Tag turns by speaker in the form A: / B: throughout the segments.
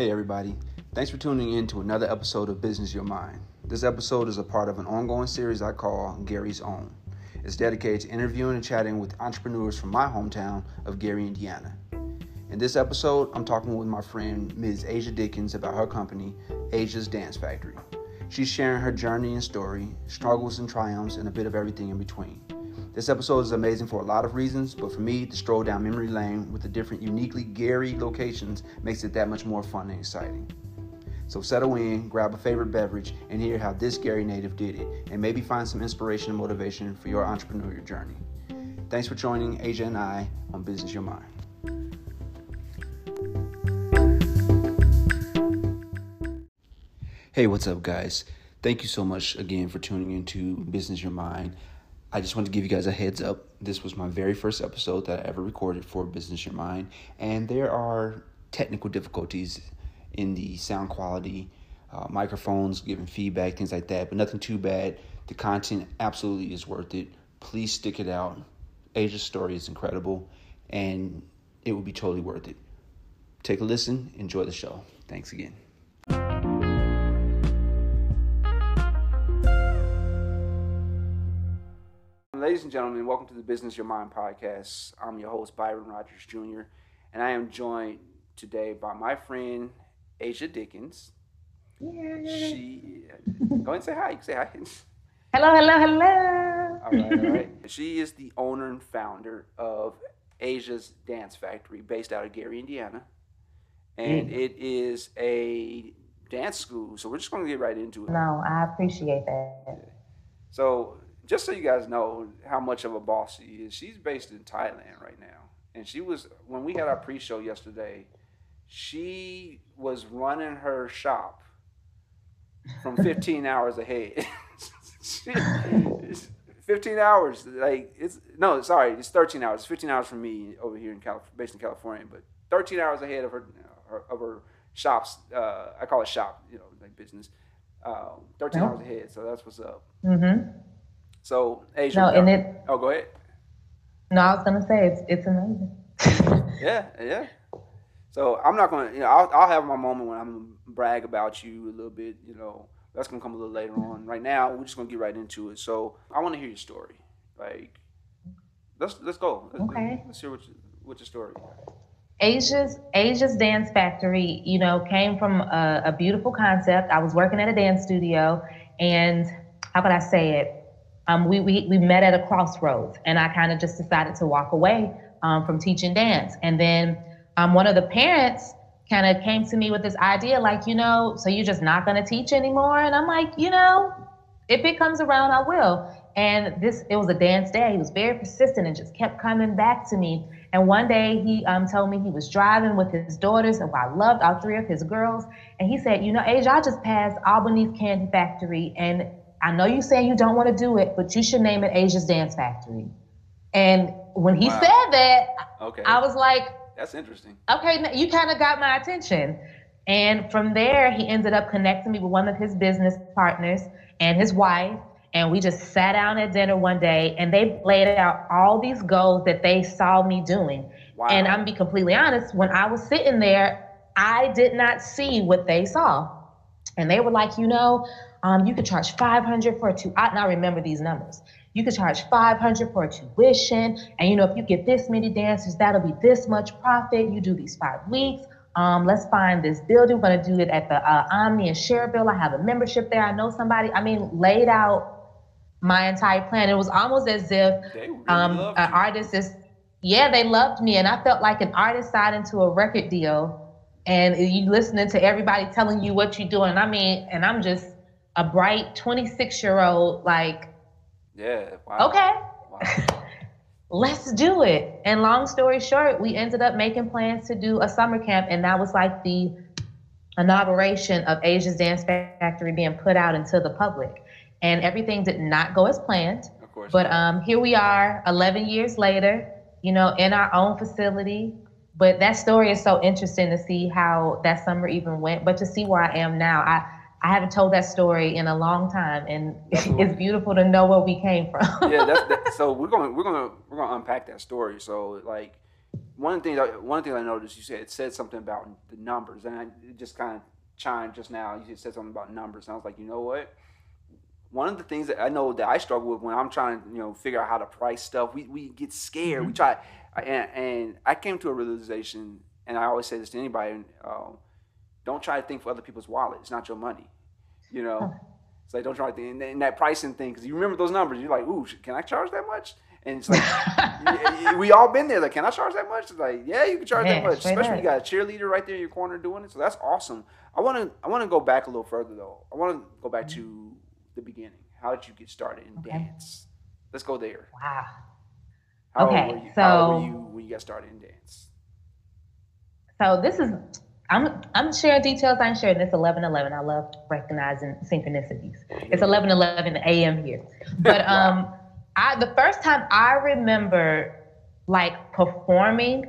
A: Hey, everybody. Thanks for tuning in to another episode of Business Your Mind. This episode is a part of an ongoing series I call Gary's Own. It's dedicated to interviewing and chatting with entrepreneurs from my hometown of Gary, Indiana. In this episode, I'm talking with my friend Ms. Asia Dickens about her company, Asia's Dance Factory. She's sharing her journey and story, struggles and triumphs, and a bit of everything in between. This episode is amazing for a lot of reasons, but for me, the stroll down memory lane with the different uniquely Gary locations makes it that much more fun and exciting. So settle in, grab a favorite beverage, and hear how this Gary native did it, and maybe find some inspiration and motivation for your entrepreneurial journey. Thanks for joining Asia and I on Business Your Mind. Hey, what's up, guys? Thank you so much again for tuning into Business Your Mind. I just want to give you guys a heads up. This was my very first episode that I ever recorded for Business Your Mind, and there are technical difficulties in the sound quality, uh, microphones giving feedback, things like that, but nothing too bad. The content absolutely is worth it. Please stick it out. Asia's story is incredible, and it will be totally worth it. Take a listen, enjoy the show. Thanks again. Ladies and gentlemen, welcome to the Business Your Mind podcast. I'm your host, Byron Rogers Jr., and I am joined today by my friend, Asia Dickens. She, go ahead and say hi. Say hi.
B: Hello, hello, hello.
A: All right, all right. she is the owner and founder of Asia's Dance Factory, based out of Gary, Indiana. And mm. it is a dance school. So we're just going to get right into it.
B: No, I appreciate that.
A: So just so you guys know how much of a boss she is, she's based in Thailand right now. And she was when we had our pre-show yesterday, she was running her shop from 15 hours ahead. 15 hours, like it's no, sorry, it's 13 hours. It's 15 hours from me over here in California, based in California, but 13 hours ahead of her, her of her shops. Uh, I call it shop, you know, like business. Uh, 13 nope. hours ahead, so that's what's up.
B: Mm-hmm.
A: So Asia.
B: No, and it.
A: Oh, go ahead.
B: No, I was gonna say it's it's amazing.
A: yeah, yeah. So I'm not gonna, you know, I'll, I'll have my moment when I'm gonna brag about you a little bit. You know, that's gonna come a little later on. Right now, we're just gonna get right into it. So I want to hear your story. Like, let's let's go. Let's,
B: okay.
A: Let's hear what you, what's your story.
B: Asia's Asia's Dance Factory, you know, came from a, a beautiful concept. I was working at a dance studio, and how could I say it? Um, we, we, we met at a crossroads and I kind of just decided to walk away um, from teaching dance. And then um, one of the parents kind of came to me with this idea like, you know, so you're just not going to teach anymore? And I'm like, you know, if it comes around, I will. And this, it was a dance day. He was very persistent and just kept coming back to me. And one day he um, told me he was driving with his daughters, and I loved all three of his girls. And he said, You know, Asia, I just passed Albanese Candy Factory, and I know you say you don't want to do it, but you should name it Asia's Dance Factory. And when he wow. said that, okay. I was like,
A: That's interesting.
B: Okay, you kind of got my attention. And from there, he ended up connecting me with one of his business partners and his wife. And we just sat down at dinner one day and they laid out all these goals that they saw me doing. Wow. And I'm gonna be completely honest, when I was sitting there, I did not see what they saw. And they were like, you know, um, you could charge 500 for a two. I now remember these numbers. You could charge 500 for a tuition, and you know if you get this many dancers, that'll be this much profit. You do these five weeks. Um, let's find this building. We're gonna do it at the uh, Omni and Schererville. I have a membership there. I know somebody. I mean, laid out my entire plan. It was almost as if
A: really
B: um, an artist is. Yeah, they loved me, and I felt like an artist signed into a record deal and you listening to everybody telling you what you're doing. I mean, and I'm just a bright 26 year old, like,
A: yeah, wow.
B: okay, wow. let's do it. And long story short, we ended up making plans to do a summer camp, and that was like the inauguration of Asia's Dance Factory being put out into the public. And everything did not go as planned.
A: Of course.
B: But um, here we are, 11 years later, you know, in our own facility. But that story is so interesting to see how that summer even went. But to see where I am now, I I haven't told that story in a long time, and it's beautiful to know where we came from.
A: yeah, that's that, so we're gonna we're gonna we're gonna unpack that story. So like one thing one thing I noticed you said it said something about the numbers, and I, just kind of chimed just now. You said something about numbers, and I was like, you know what? One of the things that I know that I struggle with when I'm trying to you know figure out how to price stuff, we, we get scared. Mm-hmm. We try, and, and, I came to a realization, and I always say this to anybody: uh, don't try to think for other people's wallet. It's not your money. You know, it's like don't try to think. And, that pricing thing, because you remember those numbers, you're like, ooh, can I charge that much? And it's like we all been there. Like, can I charge that much? It's like, yeah, you can charge yeah, that much. Especially when you got a cheerleader right there in your corner doing it. So that's awesome. I want to I want to go back a little further though. I want to go back to the beginning. How did you get started in okay. dance? Let's go there.
B: Wow.
A: How okay, old were you, so how old were you when you got started in dance?
B: So this is I'm I'm sharing details. I'm sharing this 11:11. I love recognizing synchronicities. It's 11:11 a.m. here, but um. I the first time I remember like performing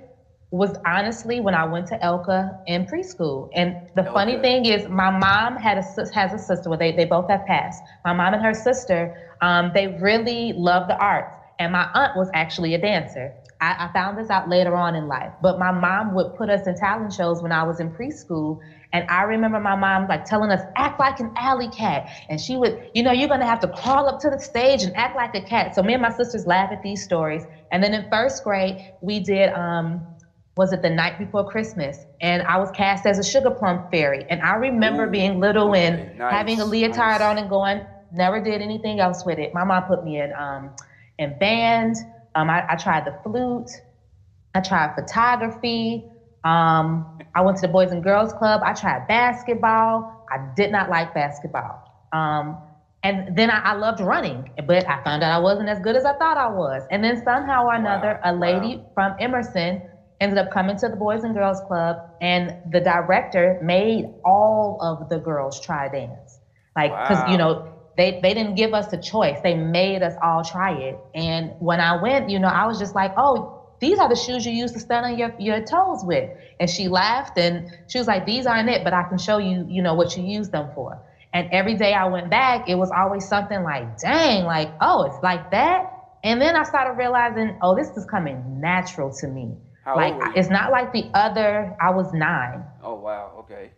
B: was honestly when I went to Elka in preschool. And the okay. funny thing is, my mom had a has a sister. Well, they they both have passed. My mom and her sister, um, they really love the arts, and my aunt was actually a dancer. I, I found this out later on in life, but my mom would put us in talent shows when I was in preschool, and I remember my mom like telling us, act like an alley cat. And she would, you know, you're gonna have to crawl up to the stage and act like a cat. So me and my sisters laugh at these stories. And then in first grade, we did um, was it the night before Christmas? And I was cast as a sugar plum fairy. And I remember Ooh, being little and nice, having a leotard nice. on and going, never did anything else with it. My mom put me in um, in band. Um, I, I tried the flute. I tried photography. Um, I went to the Boys and Girls Club. I tried basketball. I did not like basketball. Um, and then I, I, loved running, but I found out I wasn't as good as I thought I was. And then somehow or another, wow. a lady wow. from Emerson ended up coming to the Boys and Girls Club, and the director made all of the girls try dance. Like, because, wow. you know, they, they didn't give us a choice. They made us all try it. And when I went, you know, I was just like, oh, these are the shoes you use to stand on your, your toes with. And she laughed and she was like, these aren't it, but I can show you, you know, what you use them for. And every day I went back, it was always something like, dang, like, oh, it's like that. And then I started realizing, oh, this is coming natural to me.
A: How
B: like it's not like the other, I was nine.
A: Oh wow, okay.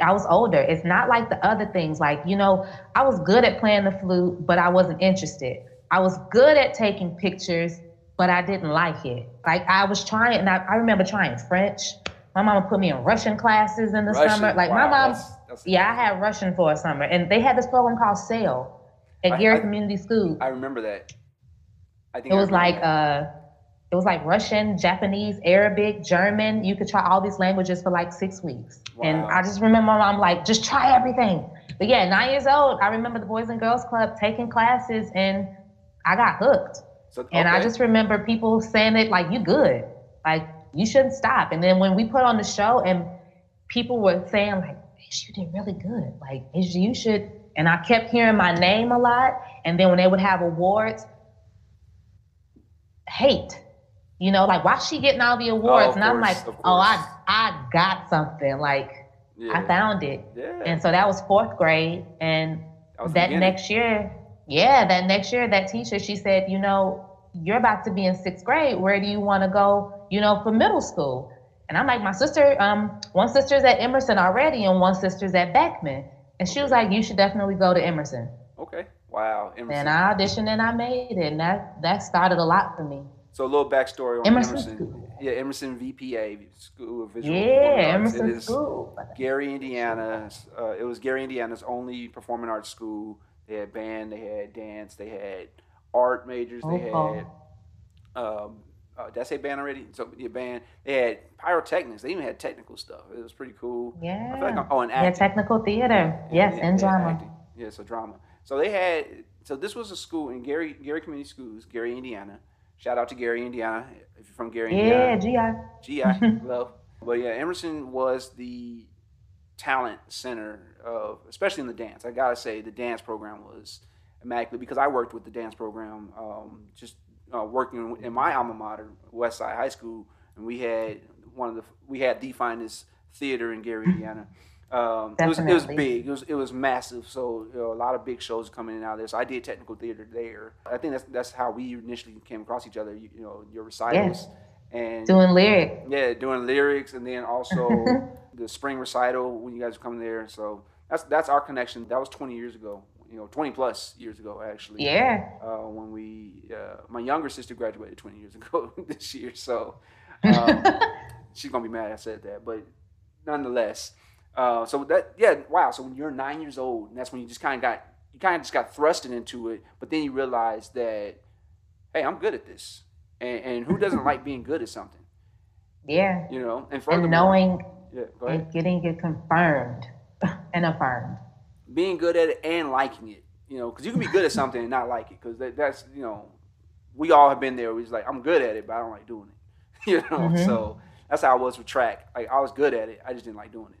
B: I was older. It's not like the other things. Like, you know, I was good at playing the flute, but I wasn't interested. I was good at taking pictures, but I didn't like it. Like I was trying, and I, I remember trying French. My mama put me in Russian classes in the
A: Russian?
B: summer. Like wow, my mom, that's, that's yeah, I had Russian for a summer, and they had this program called Sail at I, Gary I, Community School.
A: I remember that.
B: I think it was like uh, it was like Russian, Japanese, Arabic, German. You could try all these languages for like six weeks. Wow. And I just remember my mom like, just try everything. But yeah, nine years old, I remember the Boys and Girls Club taking classes, and I got hooked. So, okay. And I just remember people saying it like, you good. Like, you shouldn't stop. And then when we put on the show and people were saying like, you did really good. Like, you should. And I kept hearing my name a lot. And then when they would have awards, hate. You know, like why she getting all the awards? Oh, and I'm like, oh, I I got something. Like yeah. I found it. Yeah. And so that was fourth grade. And that, that next year, yeah, that next year, that teacher, she said, you know, you're about to be in sixth grade. Where do you want to go, you know, for middle school? And I'm like, my sister, um, one sister's at Emerson already and one sister's at Beckman. And she was like, you should definitely go to Emerson.
A: Okay. Wow.
B: Emerson. And I auditioned and I made it. And that, that started a lot for me.
A: So a little backstory on Emerson. Emerson. Yeah, Emerson VPA, School of Visual
B: Yeah, Emerson School.
A: Gary, Indiana. Uh, it was Gary, Indiana's only performing arts school they had band, they had dance, they had art majors, they oh, had. Um, uh, did I say band already? So yeah, band. They had pyrotechnics. They even had technical stuff. It was pretty cool.
B: Yeah.
A: I feel like I'm, oh, and acting.
B: Yeah, technical theater. Yes, yeah, and drama.
A: Acting. Yeah, so drama. So they had. So this was a school in Gary Gary Community Schools, Gary, Indiana. Shout out to Gary, Indiana. If you're from Gary, Indiana.
B: yeah,
A: Indiana. GI. GI. love. But yeah, Emerson was the talent center of, especially in the dance. I gotta say, the dance program was immaculate because I worked with the dance program, um, just uh, working in my alma mater, Westside High School, and we had one of the we had the finest theater in Gary, Indiana. Um, it was it was big. It was it was massive. So you know, a lot of big shows coming in and out of there. So I did technical theater there. I think that's that's how we initially came across each other. You, you know, your recitals, and
B: doing lyrics.
A: Yeah, doing lyrics, and then also the spring recital when you guys were coming there. So that's that's our connection. That was 20 years ago. You know, 20 plus years ago actually.
B: Yeah.
A: Uh, when we, uh, my younger sister graduated 20 years ago this year, so um, she's gonna be mad I said that, but nonetheless. Uh, so that yeah, wow. So when you're nine years old, and that's when you just kind of got you kind of just got thrusted into it, but then you realize that hey, I'm good at this, and, and who doesn't like being good at something?
B: Yeah.
A: You know, and,
B: and knowing
A: yeah,
B: and getting it confirmed and affirmed.
A: Being good at it and liking it, you know, because you can be good at something and not like it, because that, that's you know, we all have been there. We was like, I'm good at it, but I don't like doing it. you know, mm-hmm. so that's how I was with track. Like I was good at it, I just didn't like doing it.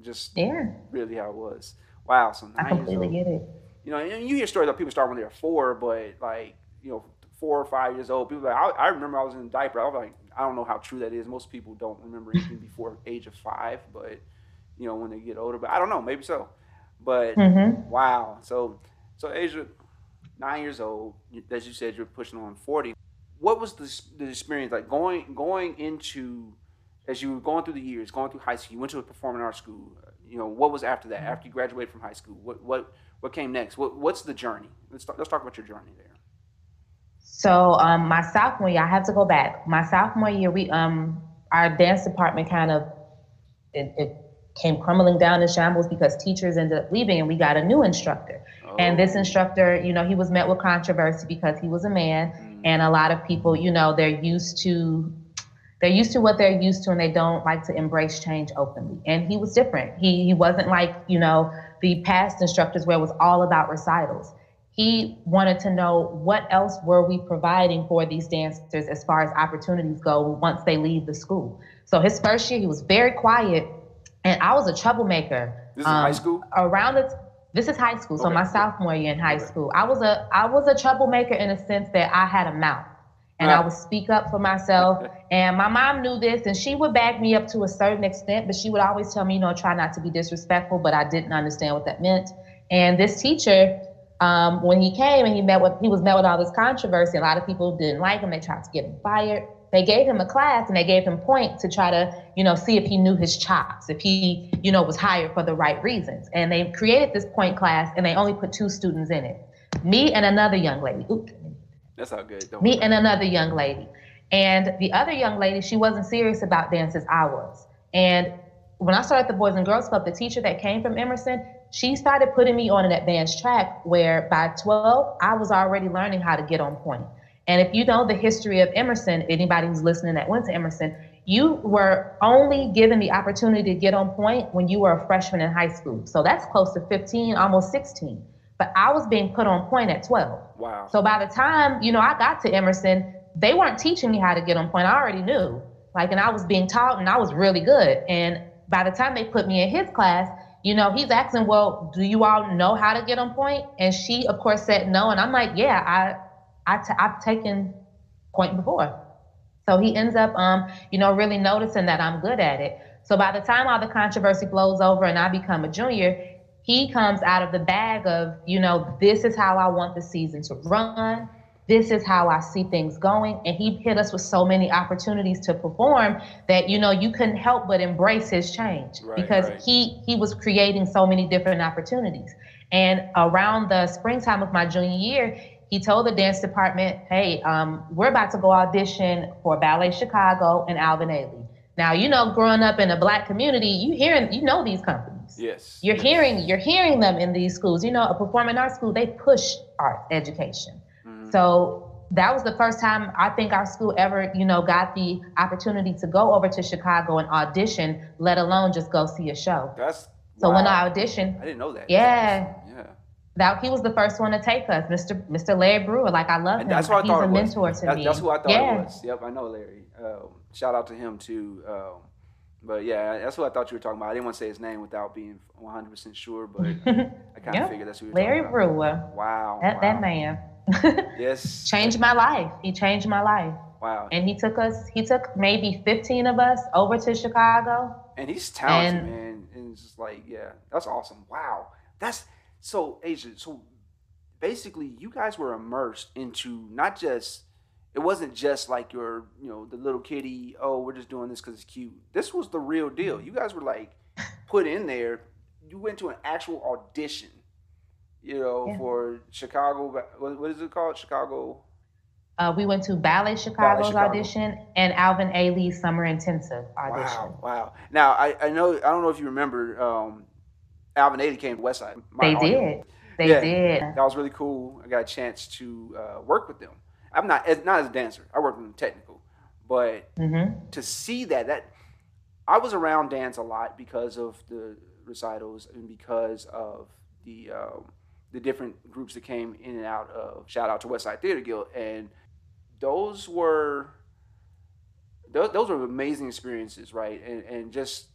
A: Just
B: yeah,
A: really how it was. Wow, so
B: I completely get it.
A: You know, and you hear stories of people start when they're four, but like you know, four or five years old, people like I, I remember I was in a diaper. I was like, I don't know how true that is. Most people don't remember anything before age of five, but you know when they get older. But I don't know, maybe so. But mm-hmm. wow, so so Asia, nine years old, as you said, you're pushing on forty. What was the the experience like going going into as you were going through the years, going through high school? You went to a performing arts school. You know what was after that? Mm-hmm. After you graduated from high school, what what what came next? What what's the journey? Let's talk, let's talk about your journey there.
B: So um, my sophomore year, I have to go back. My sophomore year, we um, our dance department kind of it, it came crumbling down in shambles because teachers ended up leaving and we got a new instructor. Oh. And this oh. instructor, you know, he was met with controversy because he was a man mm. and a lot of people, you know, they're used to they're used to what they're used to and they don't like to embrace change openly. And he was different. He he wasn't like, you know, the past instructors where it was all about recitals he wanted to know what else were we providing for these dancers as far as opportunities go once they leave the school. So his first year, he was very quiet, and I was a troublemaker.
A: This is um, high school.
B: Around the, this is high school. Okay. So my sophomore year in high okay. school, I was a I was a troublemaker in a sense that I had a mouth. And I would speak up for myself. and my mom knew this, and she would back me up to a certain extent, but she would always tell me, you know, try not to be disrespectful, but I didn't understand what that meant. And this teacher, um, when he came and he met with he was met with all this controversy. A lot of people didn't like him. They tried to get him fired. They gave him a class and they gave him points to try to you know see if he knew his chops, if he you know was hired for the right reasons. And they created this pointe class and they only put two students in it, me and another young lady.
A: Oops. That's all good.
B: Don't me worry. and another young lady. And the other young lady, she wasn't serious about dance as I was. And when I started the Boys and Girls Club, the teacher that came from Emerson, she started putting me on an advanced track where by 12, I was already learning how to get on pointe. And if you know the history of Emerson, anybody who's listening that went to Emerson, you were only given the opportunity to get on pointe when you were a freshman in high school. So that's close to 15, almost 16. But I was being put on pointe at 12.
A: Wow.
B: So by the time, you know, I got to Emerson, they weren't teaching me how to get on pointe. I already knew. Like, and I was being taught and I was really good. And by the time they put me in his class, you know, he's asking, well, do you all know how to get on pointe? And she, of course, said no. And I'm like, yeah, I, I t- I've taken pointe before. So he ends up, um, you know, really noticing that I'm good at it. So by the time all the controversy blows over and I become a junior, he comes out of the bag of, you know, this is how I want the season to run this is how I see things going. And he hit us with so many opportunities to perform that, you know, you couldn't help but embrace his change right, because right. he he was creating so many different opportunities. And around the springtime of my junior year, he told the dance department, hey, um, we're about to go audition for Ballet Chicago and Alvin Ailey. Now, you know, growing up in a black community, you hearing you know these companies.
A: Yes.
B: You're hearing you're hearing them in these schools. You know, a performing arts school, they push art education. So that was the first time I think our school ever, you know, got the opportunity to go over to Chicago and audition, let alone just go see a show.
A: That's
B: so wow. when I auditioned.
A: I didn't know that.
B: Yeah.
A: Yeah.
B: That he was the first one to take us, Mr. Mr. Larry Brewer. Like I love him.
A: That's what I
B: He's
A: thought
B: a mentor
A: was.
B: to
A: that,
B: me.
A: That's who I thought
B: yeah.
A: it was. Yep, I know Larry. Um, shout out to him too. Um, but yeah, that's what I thought you were talking about. I didn't want to say his name without being 100% sure, but I kind of yep. figured that's who you were
B: Larry
A: talking
B: Brewer.
A: About. Wow.
B: That,
A: wow.
B: that man.
A: yes.
B: Changed my life. He changed my life.
A: Wow.
B: And he took us, he took maybe 15 of us over to Chicago.
A: And he's talented, and, man. And it's just like, yeah, that's awesome. Wow. That's so Asia. So basically you guys were immersed into not just it wasn't just like your, you know, the little kitty. Oh, we're just doing this because it's cute. This was the real deal. You guys were like put in there. You went to an actual audition. You know, yeah. for Chicago. What, is it called? Chicago.
B: Uh, we went to Ballet Chicago's Ballet Chicago. audition and Alvin Ailey's Summer Intensive audition.
A: Wow, wow. Now I, I know I don't know if you remember um, Alvin Ailey came to Westside.
B: They did. They yeah, did.
A: That was really cool. I got a chance to uh, work with them. I'm not as not as a dancer. I work in technical, but mm-hmm. to see that that I was around dance a lot because of the recitals and because of the um, the different groups that came in and out of. Shout out to Westside Theater Guild, and those were those, those were amazing experiences, right? And and just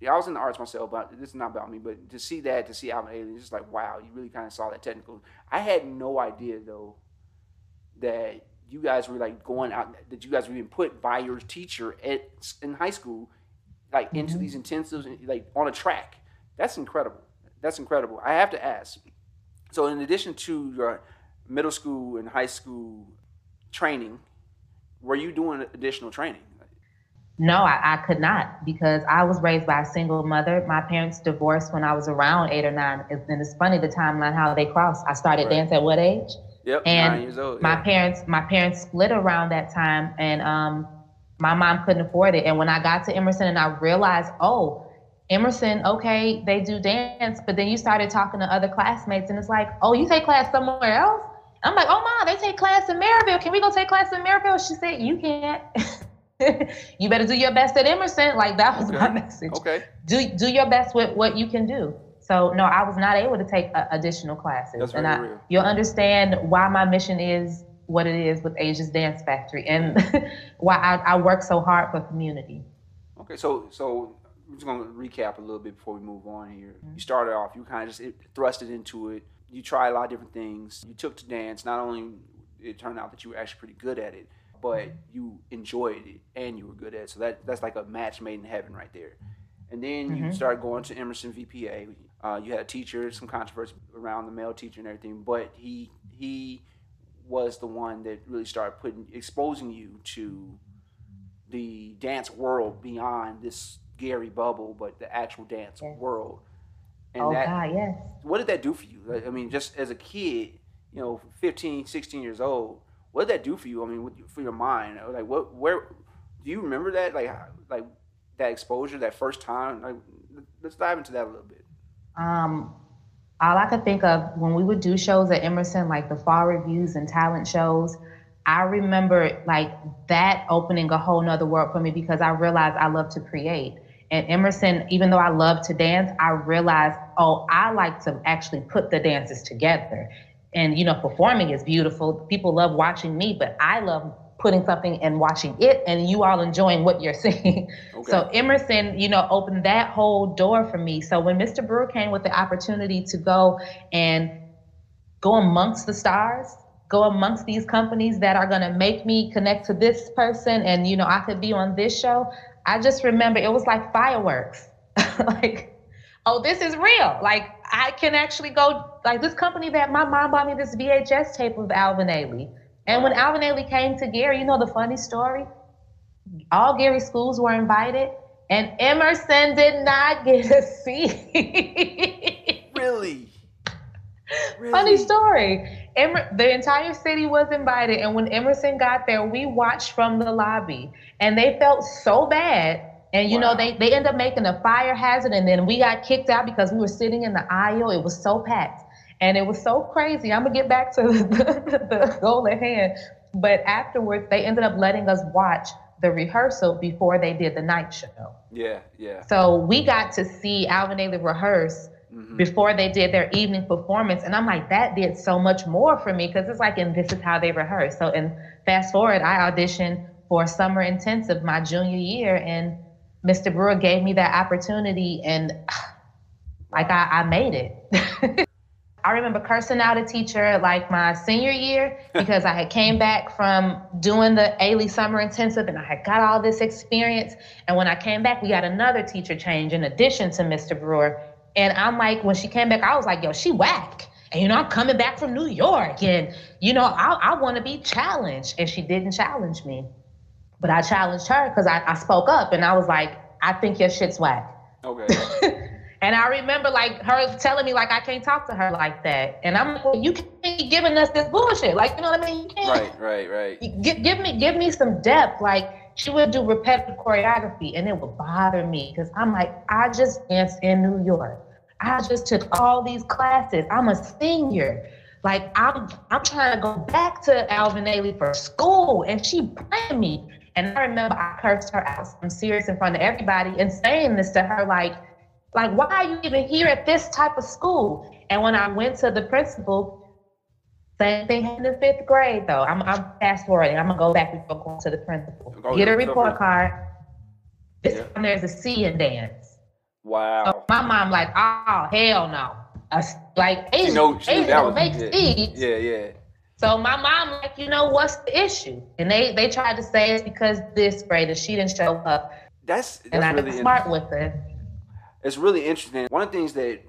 A: yeah, I was in the arts myself, but this is not about me. But to see that, to see Alvin Ailey, it's just like wow, you really kind of saw that technical. I had no idea though that you guys were like going out, that you guys were being put by your teacher at in high school, like into mm-hmm. these intensives, like on a track. That's incredible. That's incredible. I have to ask. So, in addition to your middle school and high school training, were you doing additional training?
B: No, I, I, could not because I was raised by a single mother. My parents divorced when I was around eight or nine. And it's funny the timeline how they crossed. I started right. dance at what age?
A: Yep,
B: and
A: nine years old.
B: My yeah. parents, my parents split around that time, and um, my mom couldn't afford it. And when I got to Emerson, and I realized, oh, Emerson, okay, they do dance, but then you started talking to other classmates, and it's like, oh, you take class somewhere else? I'm like, oh, mom, they take class in Merrillville. Can we go take class in Merrillville? She said, you can't. you better do your best at Emerson. Like that was
A: okay.
B: my message.
A: Okay.
B: Do do your best with what you can do. So no, I was not able to take uh, additional classes,
A: That's
B: and
A: I, real.
B: you'll understand why my mission is what it is with Asia's Dance Factory, and why I, I, work so hard for community.
A: Okay, so so I'm just gonna recap a little bit before we move on here. Mm-hmm. You started off, you kind of just it, thrusted into it. You tried a lot of different things. You took to dance. Not only it turned out that you were actually pretty good at it, but you enjoyed it and you were good at it. So that that's like a match made in heaven right there. And then mm-hmm. you started going to Emerson VPA. Uh, you had a teacher, some controversy around the male teacher and everything, but he he was the one that really started putting exposing you to the dance world beyond this Gary bubble, but the actual dance yes. world.
B: And oh that, God, yes.
A: What did that do for you? I mean, just as a kid, you know, 15, 16 years old, what did that do for you? I mean, for your mind, like what, where, do you remember that? Like, like that exposure, that first time? Like, let's dive into that a little bit.
B: Um, all I could think of when we would do shows at Emerson, like the fall revues and talent shows, I remember like that opening a whole nother world for me because I realized I love to create. And Emerson, even though I love to dance, I realized, oh, I like to actually put the dances together. And you know, performing is beautiful. People love watching me, but I love putting something and watching it and you all enjoying what you're seeing. Okay. So Emerson, you know, opened that whole door for me. So when Mr. Brewer came with the opportunity to go and go amongst the stars, go amongst these companies that are going to make me connect to this person and you know, I could be on this show, I just remember it was like fireworks. like oh, this is real. Like I can actually go like this company that my mom bought me this VHS tape of Alvin Ailey and when Alvin Ailey came to Gary, you know the funny story? All Gary schools were invited, and Emerson did not get a
A: seat. really?
B: really? Funny story. Emer- the entire city was invited, and when Emerson got there, we watched from the lobby, and they felt so bad. And you wow. know, they they end up making a fire hazard, and then we got kicked out because we were sitting in the aisle. It was so packed. And it was so crazy. I'm gonna get back to the, the goal at hand. But afterwards, they ended up letting us watch the rehearsal before they did the night show.
A: Yeah, yeah.
B: So we got to see Alvin Ailey rehearse mm-hmm. before they did their evening performance. And I'm like, that did so much more for me because it's like, and this is how they rehearse. So, and fast forward, I auditioned for summer intensive my junior year, and Mr. Brewer gave me that opportunity, and like I, I made it. I remember cursing out a teacher like my senior year because I had came back from doing the Ailey Summer Intensive and I had got all this experience. And when I came back, we got another teacher change in addition to Mr. Brewer. And I'm like, when she came back, I was like, yo, she whack. And you know, I'm coming back from New York, and you know, I, I want to be challenged. And she didn't challenge me, but I challenged her because I, I spoke up, and I was like, I think your shit's whack.
A: Okay.
B: And I remember like her telling me like I can't talk to her like that. And I'm like, well, you can't be giving us this bullshit. Like, you know what I mean?
A: Right, right, right.
B: Give, give me give me some depth. Like she would do repetitive choreography and it would bother me because I'm like, I just danced in New York. I just took all these classes. I'm a senior. Like I'm I'm trying to go back to Alvin Ailey for school and she playing me. And I remember I cursed her out. I'm serious in front of everybody and saying this to her like, like, why are you even here at this type of school? And when I went to the principal, same thing happened in fifth grade though. I'm, I'm fast forwarding. I'm gonna go back before going to the principal. Go Get a report card. This yeah. time there's a C in dance.
A: Wow.
B: So my mom like, oh hell no. Uh, like Asian,
A: know, she
B: Asian
A: don't
B: make
A: yeah. Yeah, yeah.
B: So my mom like, you know, what's the issue? And they they tried to say it's because this grade and she didn't show up.
A: That's, that's
B: and I
A: really
B: smart with it
A: it's really interesting. One of the things that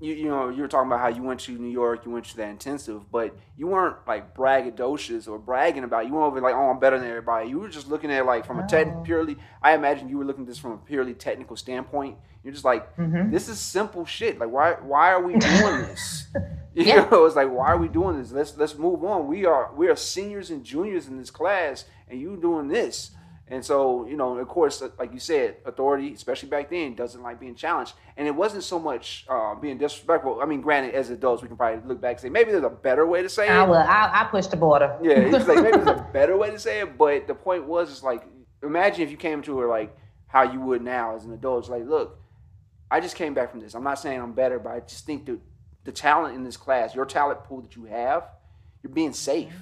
A: you you know you were talking about how you went to New York, you went to that intensive, but you weren't like braggadocious or bragging about. It. You weren't over like, oh, I'm better than everybody. You were just looking at it like from a tech purely. I imagine you were looking at this from a purely technical standpoint. You're just like, mm-hmm. this is simple shit. Like, why why are we doing this? You yeah. know, it's like, why are we doing this? Let's let's move on. We are we are seniors and juniors in this class, and you doing this. And so, you know, of course, like you said, authority, especially back then, doesn't like being challenged. And it wasn't so much uh, being disrespectful. I mean, granted, as adults, we can probably look back and say maybe there's a better way to say it.
B: I will. I, I push the border.
A: Yeah, it's like maybe there's a better way to say it. But the point was, it's like imagine if you came to her like how you would now as an adult. It's like, look, I just came back from this. I'm not saying I'm better, but I just think that the talent in this class, your talent pool that you have, you're being safe.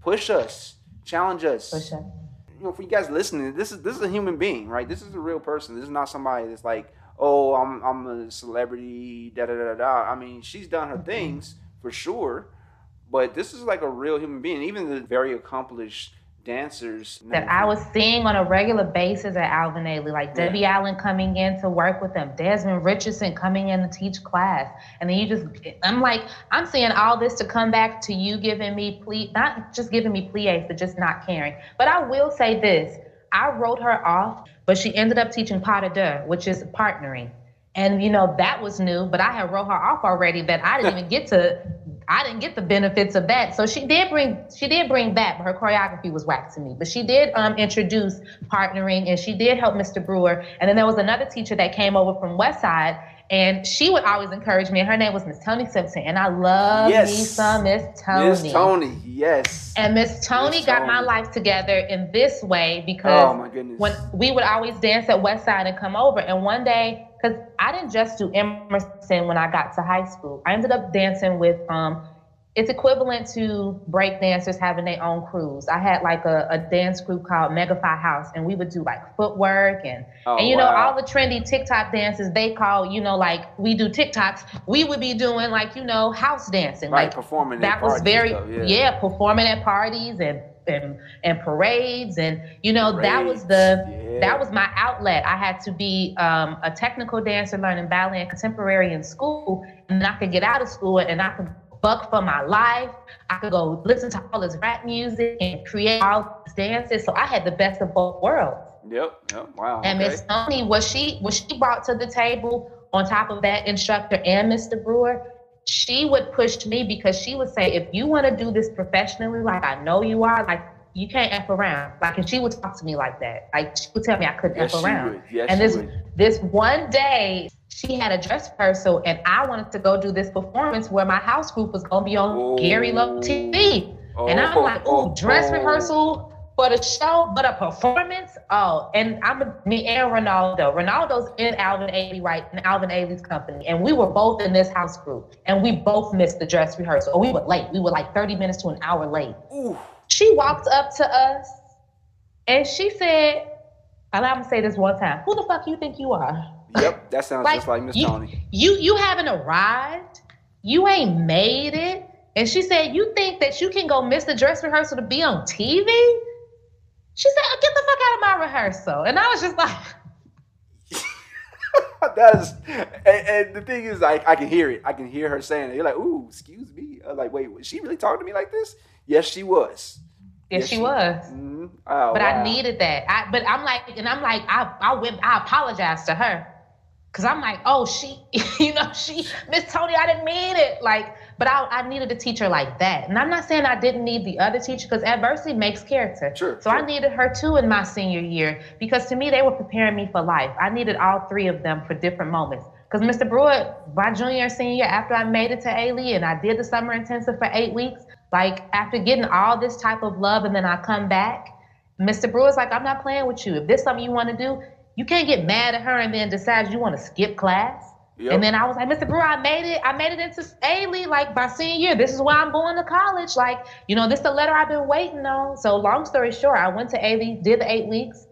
A: Push us, challenge us.
B: Push us
A: you know, for you guys listening, this is this is a human being, right? This is a real person. This is not somebody that's like, oh, I'm I'm a celebrity, da da da da. I mean, she's done her things for sure, but this is like a real human being. Even the very accomplished dancers
B: that I was seeing on a regular basis at Alvin Ailey, like yeah. Debbie Allen coming in to work with them, Desmond Richardson coming in to teach class. And then you just, I'm like, I'm seeing all this to come back to you giving me plea, not just giving me plies, but just not caring. But I will say this I wrote her off, but she ended up teaching pas de deux, which is partnering. And you know that was new, but I had wrote her off already. That I didn't even get to I didn't get the benefits of that. So she did bring she did bring back, but her choreography was whack to me. But she did um, introduce partnering and she did help Mr. Brewer. And then there was another teacher that came over from West Side and she would always encourage me. And her name was Miss Tony Simpson. And I love
A: yes.
B: me some Miss Tony.
A: Miss Tony, yes.
B: And Miss Tony Ms. got Tony. my life together in this way because
A: oh, my goodness.
B: when we would always dance at West Side and come over. And one day because I didn't just do Emerson when I got to high school. I ended up dancing with um, it's equivalent to break dancers having their own crews. I had like a, a dance group called Megafy House, and we would do like footwork and oh, and you wow. know all the trendy TikTok dances they call you know like we do TikToks. We would be doing like you know house dancing,
A: right,
B: like
A: performing.
B: That was very stuff, yeah. yeah, performing at parties and and, and parades and you know parades, that was the yeah. that was my outlet. I had to be um, a technical dancer learning ballet and contemporary in school. And i could get out of school and i could buck for my life. I could go listen to all this rap music and create all these dances. So i had the best of both worlds.
A: Yep yep wow
B: and miss okay. tony what she what she brought to the table on top of that instructor and mr brewer she would push me because she would say, if you want to do this professionally, like I know you are, like you can't f around. Like, and she would talk to me like that. Like she would tell me I couldn't yes, f around.
A: Yes,
B: and this
A: would.
B: this one day, she had a dress rehearsal, and I wanted to go do this performance where my house group was gonna be on oh. Gary Lowe TV. Oh, and I'm like, oh, dress oh. rehearsal for the show, but a performance. Oh, and I'm a, me and Ronaldo. Ronaldo's in Alvin Ailey, right? In Alvin Ailey's company, and we were both in this house group, and we both missed the dress rehearsal. we were late. We were like 30 minutes to an hour late.
A: Ooh.
B: She walked up to us, and she said, "I'm gonna say this one time. Who the fuck you think you are?"
A: Yep, that sounds like, just like Miss Tony.
B: You you haven't arrived. You ain't made it. And she said, You think that you can go miss the dress rehearsal to be on TV? She said, oh, "Get the fuck out of my rehearsal," and I was just like,
A: That's and, and, the thing is, like, I can hear it. I can hear her saying it. You're like, "Ooh, excuse me." I'm like, wait, was she really talking to me like this? Yes, she was.
B: Yes, yes she, she, was. Mm-hmm. Oh, but wow. I needed that. I, but I'm like, and I'm like, I, I went, I apologized to her, cause I'm like, oh, she, you know, she, Miss Tony, I didn't mean it. Like, but I, I needed a teacher like that. And I'm not saying I didn't need the other teacher because adversity makes character.
A: Sure.
B: So
A: sure.
B: I needed her too in my senior year because to me, they were preparing me for life. I needed all three of them for different moments. Because Mr. Brewer, my junior and senior, after I made it to Ailey and I did the summer intensive for eight weeks, like after getting all this type of love and then I come back, Mr. Brewer's like, I'm not playing with you. If this something you want to do, you can't get mad at her and then decide you want to skip class. Yep. And then I was like, Mr. Brewer, I made it. I made it into Ailey like by senior year. This is why I'm going to college. Like, you know, this is the letter I've been waiting on. So long story short, I went to Ailey, did the eight weeks.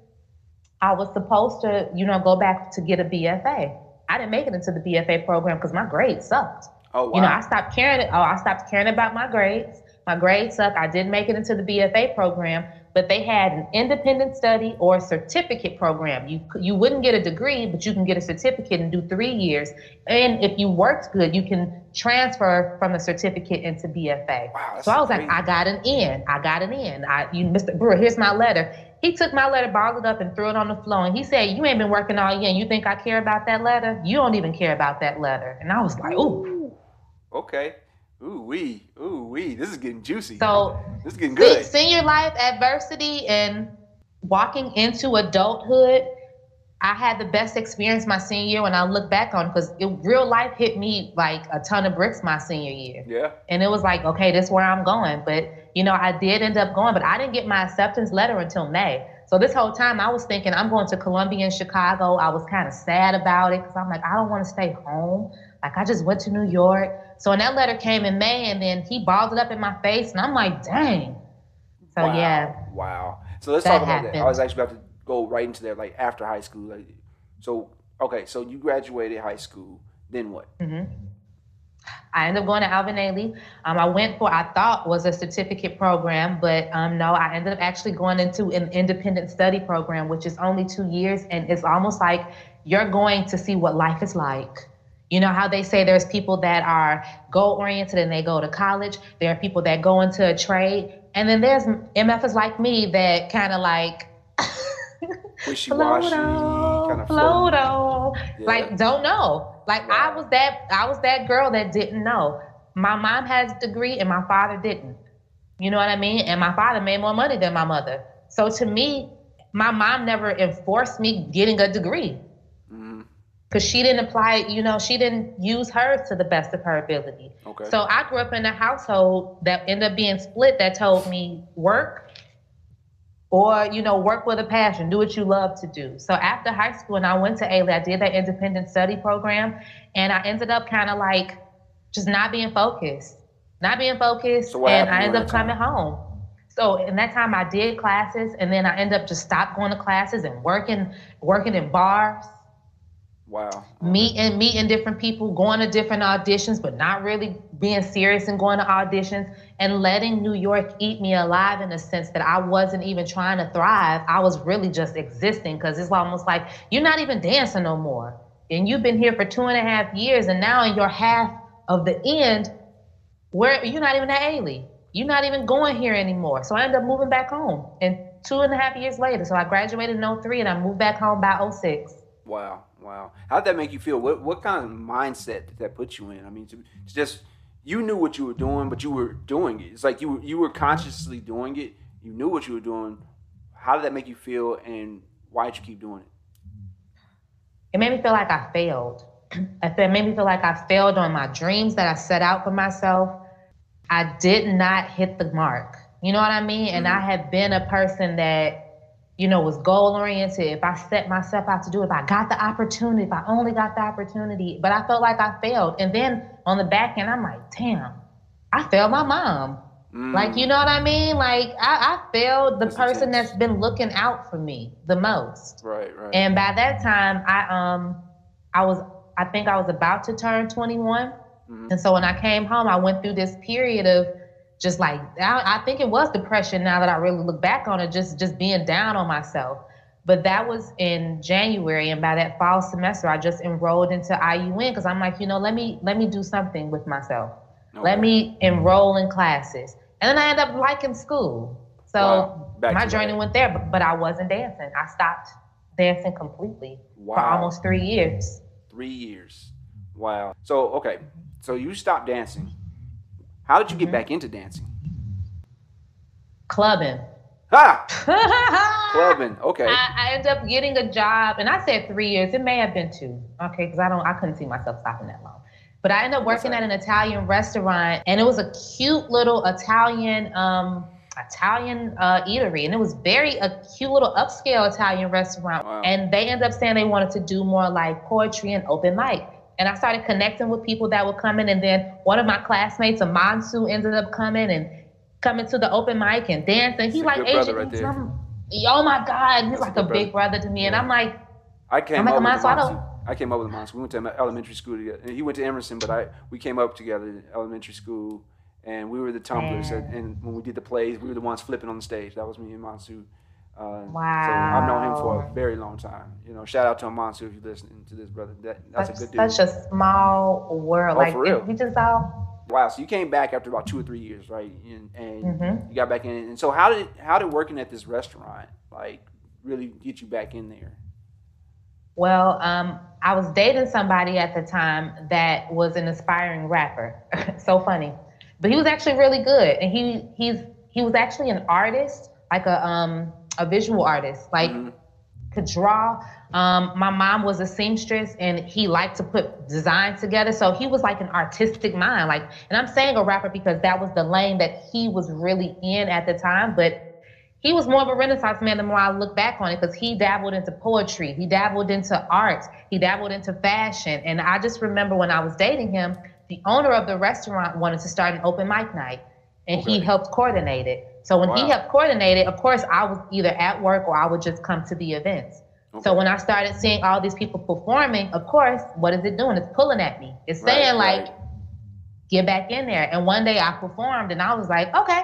B: I was supposed to, you know, go back to get a BFA. I didn't make it into the BFA program because my grades sucked.
A: Oh wow.
B: You know, I stopped caring. Oh, I stopped caring about my grades. My grades suck. I didn't make it into the BFA program but they had an independent study or a certificate program. You you wouldn't get a degree, but you can get a certificate and do three years. And if you worked good, you can transfer from the certificate into BFA.
A: Wow,
B: so I was like, I got an in. I got an in. I you Mr. Brewer, here's my letter. He took my letter, balled it up, and threw it on the floor. And he said, You ain't been working all year. And you think I care about that letter? You don't even care about that letter. And I was like, Ooh.
A: Okay. Ooh wee, ooh wee. This is getting juicy.
B: So
A: this is getting good.
B: Senior life adversity and walking into adulthood. I had the best experience my senior year when I look back on because real life hit me like a ton of bricks my senior year.
A: Yeah.
B: And it was like, okay, this is where I'm going. But you know, I did end up going, but I didn't get my acceptance letter until May. So this whole time I was thinking I'm going to Columbia in Chicago. I was kind of sad about it because I'm like, I don't want to stay home. Like I just went to New York. So when that letter came in May and then he balled it up in my face and I'm like, dang. So
A: wow.
B: yeah.
A: Wow. So let's talk about happened. that. I was actually about to go right into there, like after high school. Like, so okay, so you graduated high school. Then what?
B: Mm-hmm. I ended up going to Alvin Ailey. Um, I went for I thought was a certificate program, but um, no, I ended up actually going into an independent study program, which is only two years, and it's almost like you're going to see what life is like. You know how they say there's people that are goal oriented and they go to college. There are people that go into a trade, and then there's MFs like me that kind of like
A: wishy-washy, kind
B: of floato, yeah. like don't know. Like. I was that I was that girl that didn't know. My mom has a degree and my father didn't. You know what I mean? And my father made more money than my mother. So to me, my mom never enforced me getting a degree because she didn't apply you know she didn't use hers to the best of her ability.
A: Okay.
B: so i grew up in a household that ended up being split that told me work or you know work with a passion do what you love to do. So after high school and i went to Ailey, i did that independent study program and i ended up kind of like just not being focused not being focused
A: so
B: and i ended up coming home. So in that time i did classes and then i ended up just stopped going to classes and working working in bars
A: Wow.
B: Meeting meeting different people, going to different auditions, but not really being serious and going to auditions and letting New York eat me alive in the sense that I wasn't even trying to thrive. I was really just existing because it's almost like you're not even dancing no more. And you've been here for two and a half years, and now in your half of the end, where you're not even at Ailey. You're not even going here anymore. So I ended up moving back home. And two and a half years later, so I graduated in 03 and I moved back home by 06.
A: Wow. Wow. How did that make you feel? What what kind of mindset did that put you in? I mean, it's just you knew what you were doing, but you were doing it. It's like you were, you were consciously doing it. You knew what you were doing. How did that make you feel, and why did you keep doing it?
B: It made me feel like I failed. It made me feel like I failed on my dreams that I set out for myself. I did not hit the mark. You know what I mean? Mm-hmm. And I have been a person that you know, was goal oriented, if I set myself out to do it, if I got the opportunity, if I only got the opportunity, but I felt like I failed. And then on the back end, I'm like, damn, I failed my mom. Mm. Like, you know what I mean? Like, I, I failed the that's person that's been looking out for me the most.
A: Right, right.
B: And by that time, I um, I was, I think I was about to turn 21. Mm-hmm. And so when I came home, I went through this period of just like I, I think it was depression now that I really look back on it, just just being down on myself. But that was in January, and by that fall semester, I just enrolled into IUN because I'm like, you know, let me let me do something with myself. Okay. Let me enroll in classes, and then I end up liking school. So wow. my journey that. went there, but, but I wasn't dancing. I stopped dancing completely wow. for almost three years.
A: Three years. Wow. So okay, so you stopped dancing. How did you get mm-hmm. back into dancing?
B: Clubbing.
A: Ha! Clubbing. Okay.
B: I, I ended up getting a job, and I said three years. It may have been two. Okay, because I don't, I couldn't see myself stopping that long. But I ended up working at an Italian restaurant, and it was a cute little Italian, um, Italian uh, eatery, and it was very a cute little upscale Italian restaurant. Wow. And they ended up saying they wanted to do more like poetry and open mic. And I started connecting with people that were coming. and then one of my classmates, Amansu, ended up coming, and coming to the open mic and dancing. He's like Asian. Right oh my God, he's That's like a, a big brother to me. Yeah. And I'm like,
A: I came I'm like, up with Monty. I came up with Monty. We went to elementary school together. And he went to Emerson, but I we came up together in elementary school. And we were the tumblers. And, and when we did the plays, we were the ones flipping on the stage. That was me and Monsu.
B: Uh,
A: wow. So I've known him for a very long time. You know, shout out to Amansu if you're listening to this, brother. That, that's, a good dude.
B: Such a small world. Oh, like, for real. we just all
A: Wow, so you came back after about two or three years, right? And, and mm-hmm. you got back in. And so how did how did working at this restaurant like really get you back in there?
B: Well, um, I was dating somebody at the time that was an aspiring rapper. so funny, but he was actually really good, and he he's he was actually an artist, like a um a visual artist, like mm-hmm. could draw um, my mom was a seamstress and he liked to put designs together. So he was like an artistic mind. Like, and I'm saying a rapper because that was the lane that he was really in at the time. But he was more of a renaissance man the more I look back on it because he dabbled into poetry, he dabbled into art, he dabbled into fashion. And I just remember when I was dating him, the owner of the restaurant wanted to start an open mic night and okay. he helped coordinate it. So when wow. he helped coordinate it, of course, I was either at work or I would just come to the events. Okay. So when I started seeing all these people performing, of course, what is it doing? It's pulling at me. It's saying right, like, get back in there. And one day I performed and I was like, okay,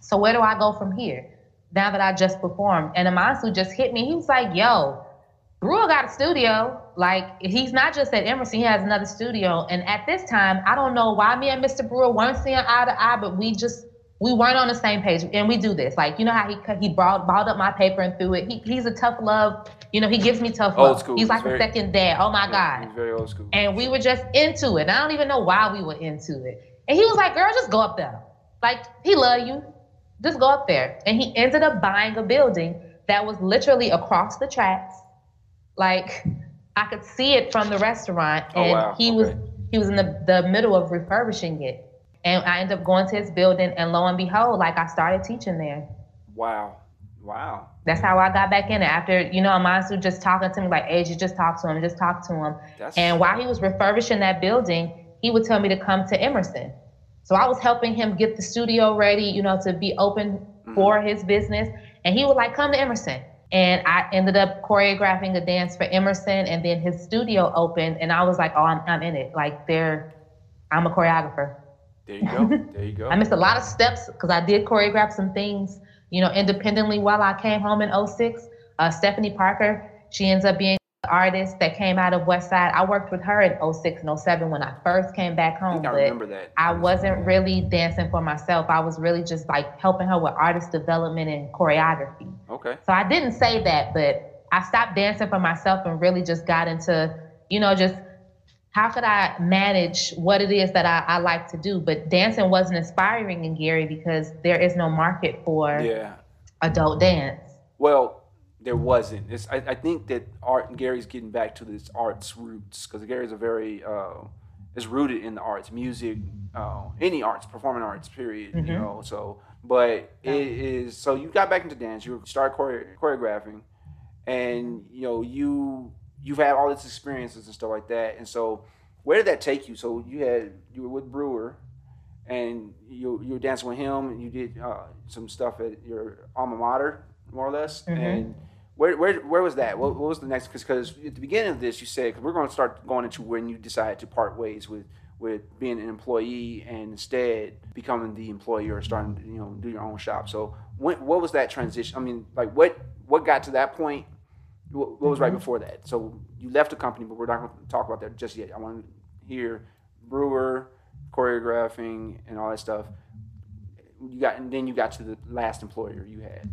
B: so where do I go from here? Now that I just performed. And Amansu just hit me. He was like, yo, Brewer got a studio. Like he's not just at Emerson, he has another studio. And at this time, I don't know why me and Mr. Brewer weren't seeing eye to eye, but we just we weren't on the same page. And we do this. Like, you know how he he balled, balled up my paper and threw it. He, he's a tough love you know, he gives me tough
A: love. Old school.
B: He's like very, a second dad. Oh my God.
A: He's very old school.
B: And we were just into it. I don't even know why we were into it. And he was like, girl, just go up there. Like, he love you. Just go up there. And he ended up buying a building that was literally across the tracks. Like, I could see it from the restaurant. Oh, and oh, wow. he okay. was he was in the, the middle of refurbishing it. And I ended up going to his building and lo and behold, like I started teaching there.
A: Wow. Wow.
B: That's how I got back in it. After, you know, Amansu just talking to me like, hey, you just talk to him, just talk to him. That's and while he was refurbishing that building, he would tell me to come to Emerson. So I was helping him get the studio ready, you know, to be open mm-hmm. for his business. And he would like, come to Emerson. And I ended up choreographing a dance for Emerson, and then his studio opened, and I was like, "Oh, I'm, I'm in it. Like, there, I'm a choreographer."
A: There you go. There you go. I
B: missed a lot of steps because I did choreograph some things you know, independently while I came home in 06. Uh, Stephanie Parker, she ends up being an artist that came out of West Side. I worked with her in 06 and 07 when I first came back home.
A: I, I remember that.
B: I wasn't really dancing for myself. I was really just like helping her with artist development and choreography.
A: Okay.
B: So I didn't say that, but I stopped dancing for myself and really just got into, you know, just how could I manage what it is that I, I, like to do? But dancing wasn't inspiring in Gary because there is no market for
A: yeah.
B: adult dance.
A: Well, there wasn't. It's, I, I, think that art and Gary's getting back to this arts roots because Gary's a very uh, is rooted in the arts, music, uh, any arts, performing arts, period. Mm-hmm. You know, so but it is so you got back into dance. You started chore- choreographing, and you know you you've had all these experiences and stuff like that. And so, where did that take you? So you had you were with Brewer, and you you were dancing with him, and you did uh, some stuff at your alma mater, more or less. Mm-hmm. And where, where where was that? What, what was the next? Because at the beginning of this, you said because we're going to start going into when you decided to part ways with with being an employee and instead becoming the employer, or starting you know do your own shop. So when, what was that transition? I mean, like what what got to that point what, what was right before that? So you left the company, but we're not going to talk about that just yet. I want to hear Brewer choreographing and all that stuff. You got, and then you got to the last employer you had.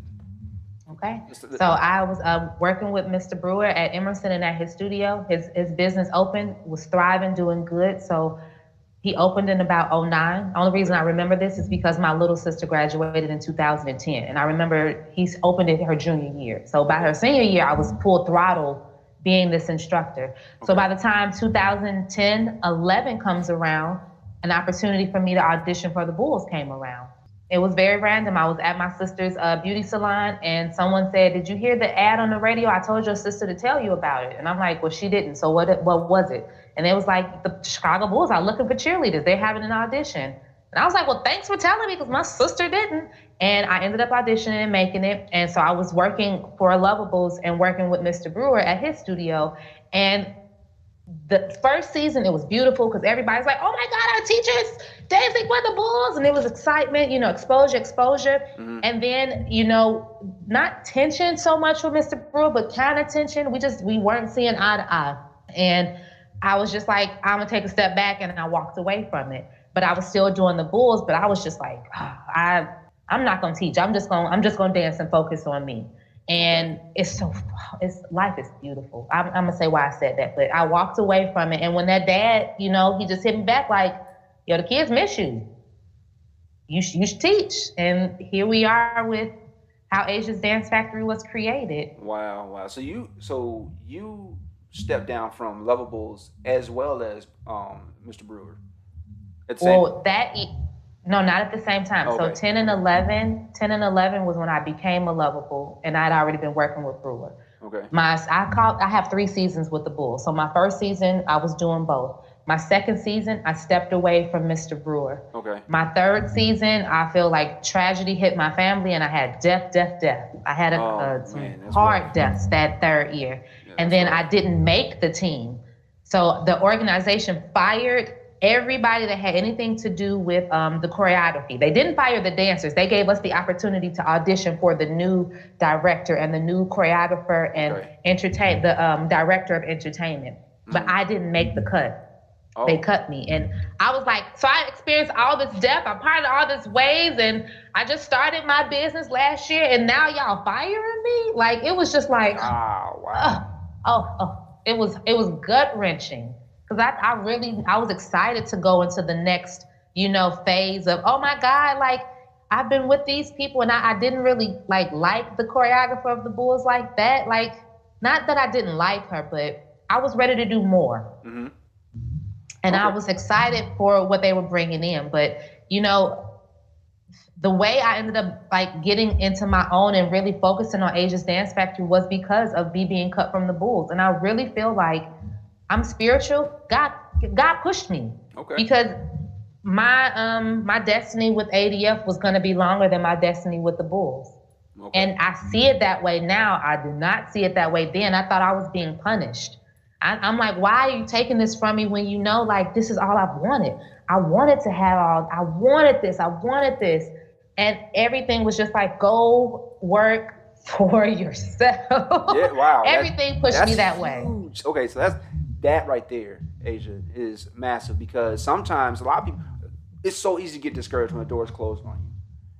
B: Okay. So I was uh, working with Mr. Brewer at Emerson and at his studio. His his business opened, was thriving, doing good. So he opened in about 09. The only reason I remember this is because my little sister graduated in 2010. And I remember he's opened it her junior year. So by her senior year, I was full throttle being this instructor. So by the time 2010, 11 comes around, an opportunity for me to audition for the Bulls came around. It was very random. I was at my sister's uh, beauty salon, and someone said, "Did you hear the ad on the radio? I told your sister to tell you about it." And I'm like, "Well, she didn't. So what? What was it?" And it was like the Chicago Bulls are looking for cheerleaders. They're having an audition. And I was like, "Well, thanks for telling me, because my sister didn't." And I ended up auditioning and making it. And so I was working for Luvabulls and working with Mr. Brewer at his studio. And the first season, it was beautiful because everybody's like, oh my God, our teachers dancing for the Bulls. And it was excitement, you know, exposure, exposure. Mm-hmm. And then, you know, not tension so much with Mr. Brewer, but kind of tension. We just, we weren't seeing eye to eye. And I was just like, I'm going to take a step back. And I walked away from it. But I was still doing the Bulls, but I was just like, oh, I, I'm not going to teach. I'm just going, I'm just going to dance and focus on me and it's so it's life is beautiful. I'm, I'm, gonna say why i said that but i walked away from it. And when that dad you know he just hit me back like yo the kids miss you. You, sh- you should teach. And here we are with how asia's dance factory was created.
A: Wow wow. So you so you stepped down from Luvabulls as well as um, mr brewer
B: well that no, not at the same time. Okay. So 10 and 11, 10 and 11 was when I became a Luvabull and I'd already been working with Brewer.
A: Okay.
B: My I call I have 3 seasons with the Bulls. So my first season I was doing both. My second season I stepped away from Mr. Brewer.
A: Okay.
B: My third season I feel like tragedy hit my family and I had death, death, death. I had a, oh, uh, some man, hard rough. deaths that third year. Yeah, and then. I didn't make the team. So the organization fired everybody that had anything to do with um, the choreography. They didn't fire the dancers. They gave us the opportunity to audition for the new director and the new choreographer and okay. entertain the um, director of entertainment. Mm-hmm. But I didn't make the cut. Oh. They cut me, and I was like, so I experienced all this death. I'm part of all this waves, and I just started my business last year, and now y'all firing me. Like it was just like,
A: oh wow,
B: oh, oh, it was it was gut wrenching because I, I really I was excited to go into the next you know phase of oh my god like I've been with these people and I, I didn't really like like the choreographer of the Bulls like that like not that I didn't like her but I was ready to do more mm-hmm. and okay. I was excited for what they were bringing in but you know the way I ended up like getting into my own and really focusing on Asia's Dance Factory was because of me being cut from the Bulls and I really feel like I'm spiritual. God God pushed me.
A: Okay.
B: Because my um my destiny with ADF was going to be longer than my destiny with the Bulls. Okay. And I see it that way now. I did not see it that way then. I thought I was being punished. I, am like, why are you taking this from me when you know, like, this is all I've wanted? I wanted to have all, I wanted this, I wanted this. And everything was just like, go work for yourself.
A: Yeah, wow.
B: everything pushed me that huge. way.
A: Okay, so that's that right there, Asia, is massive because sometimes a lot of people, it's so easy to get discouraged when the door's closed on you.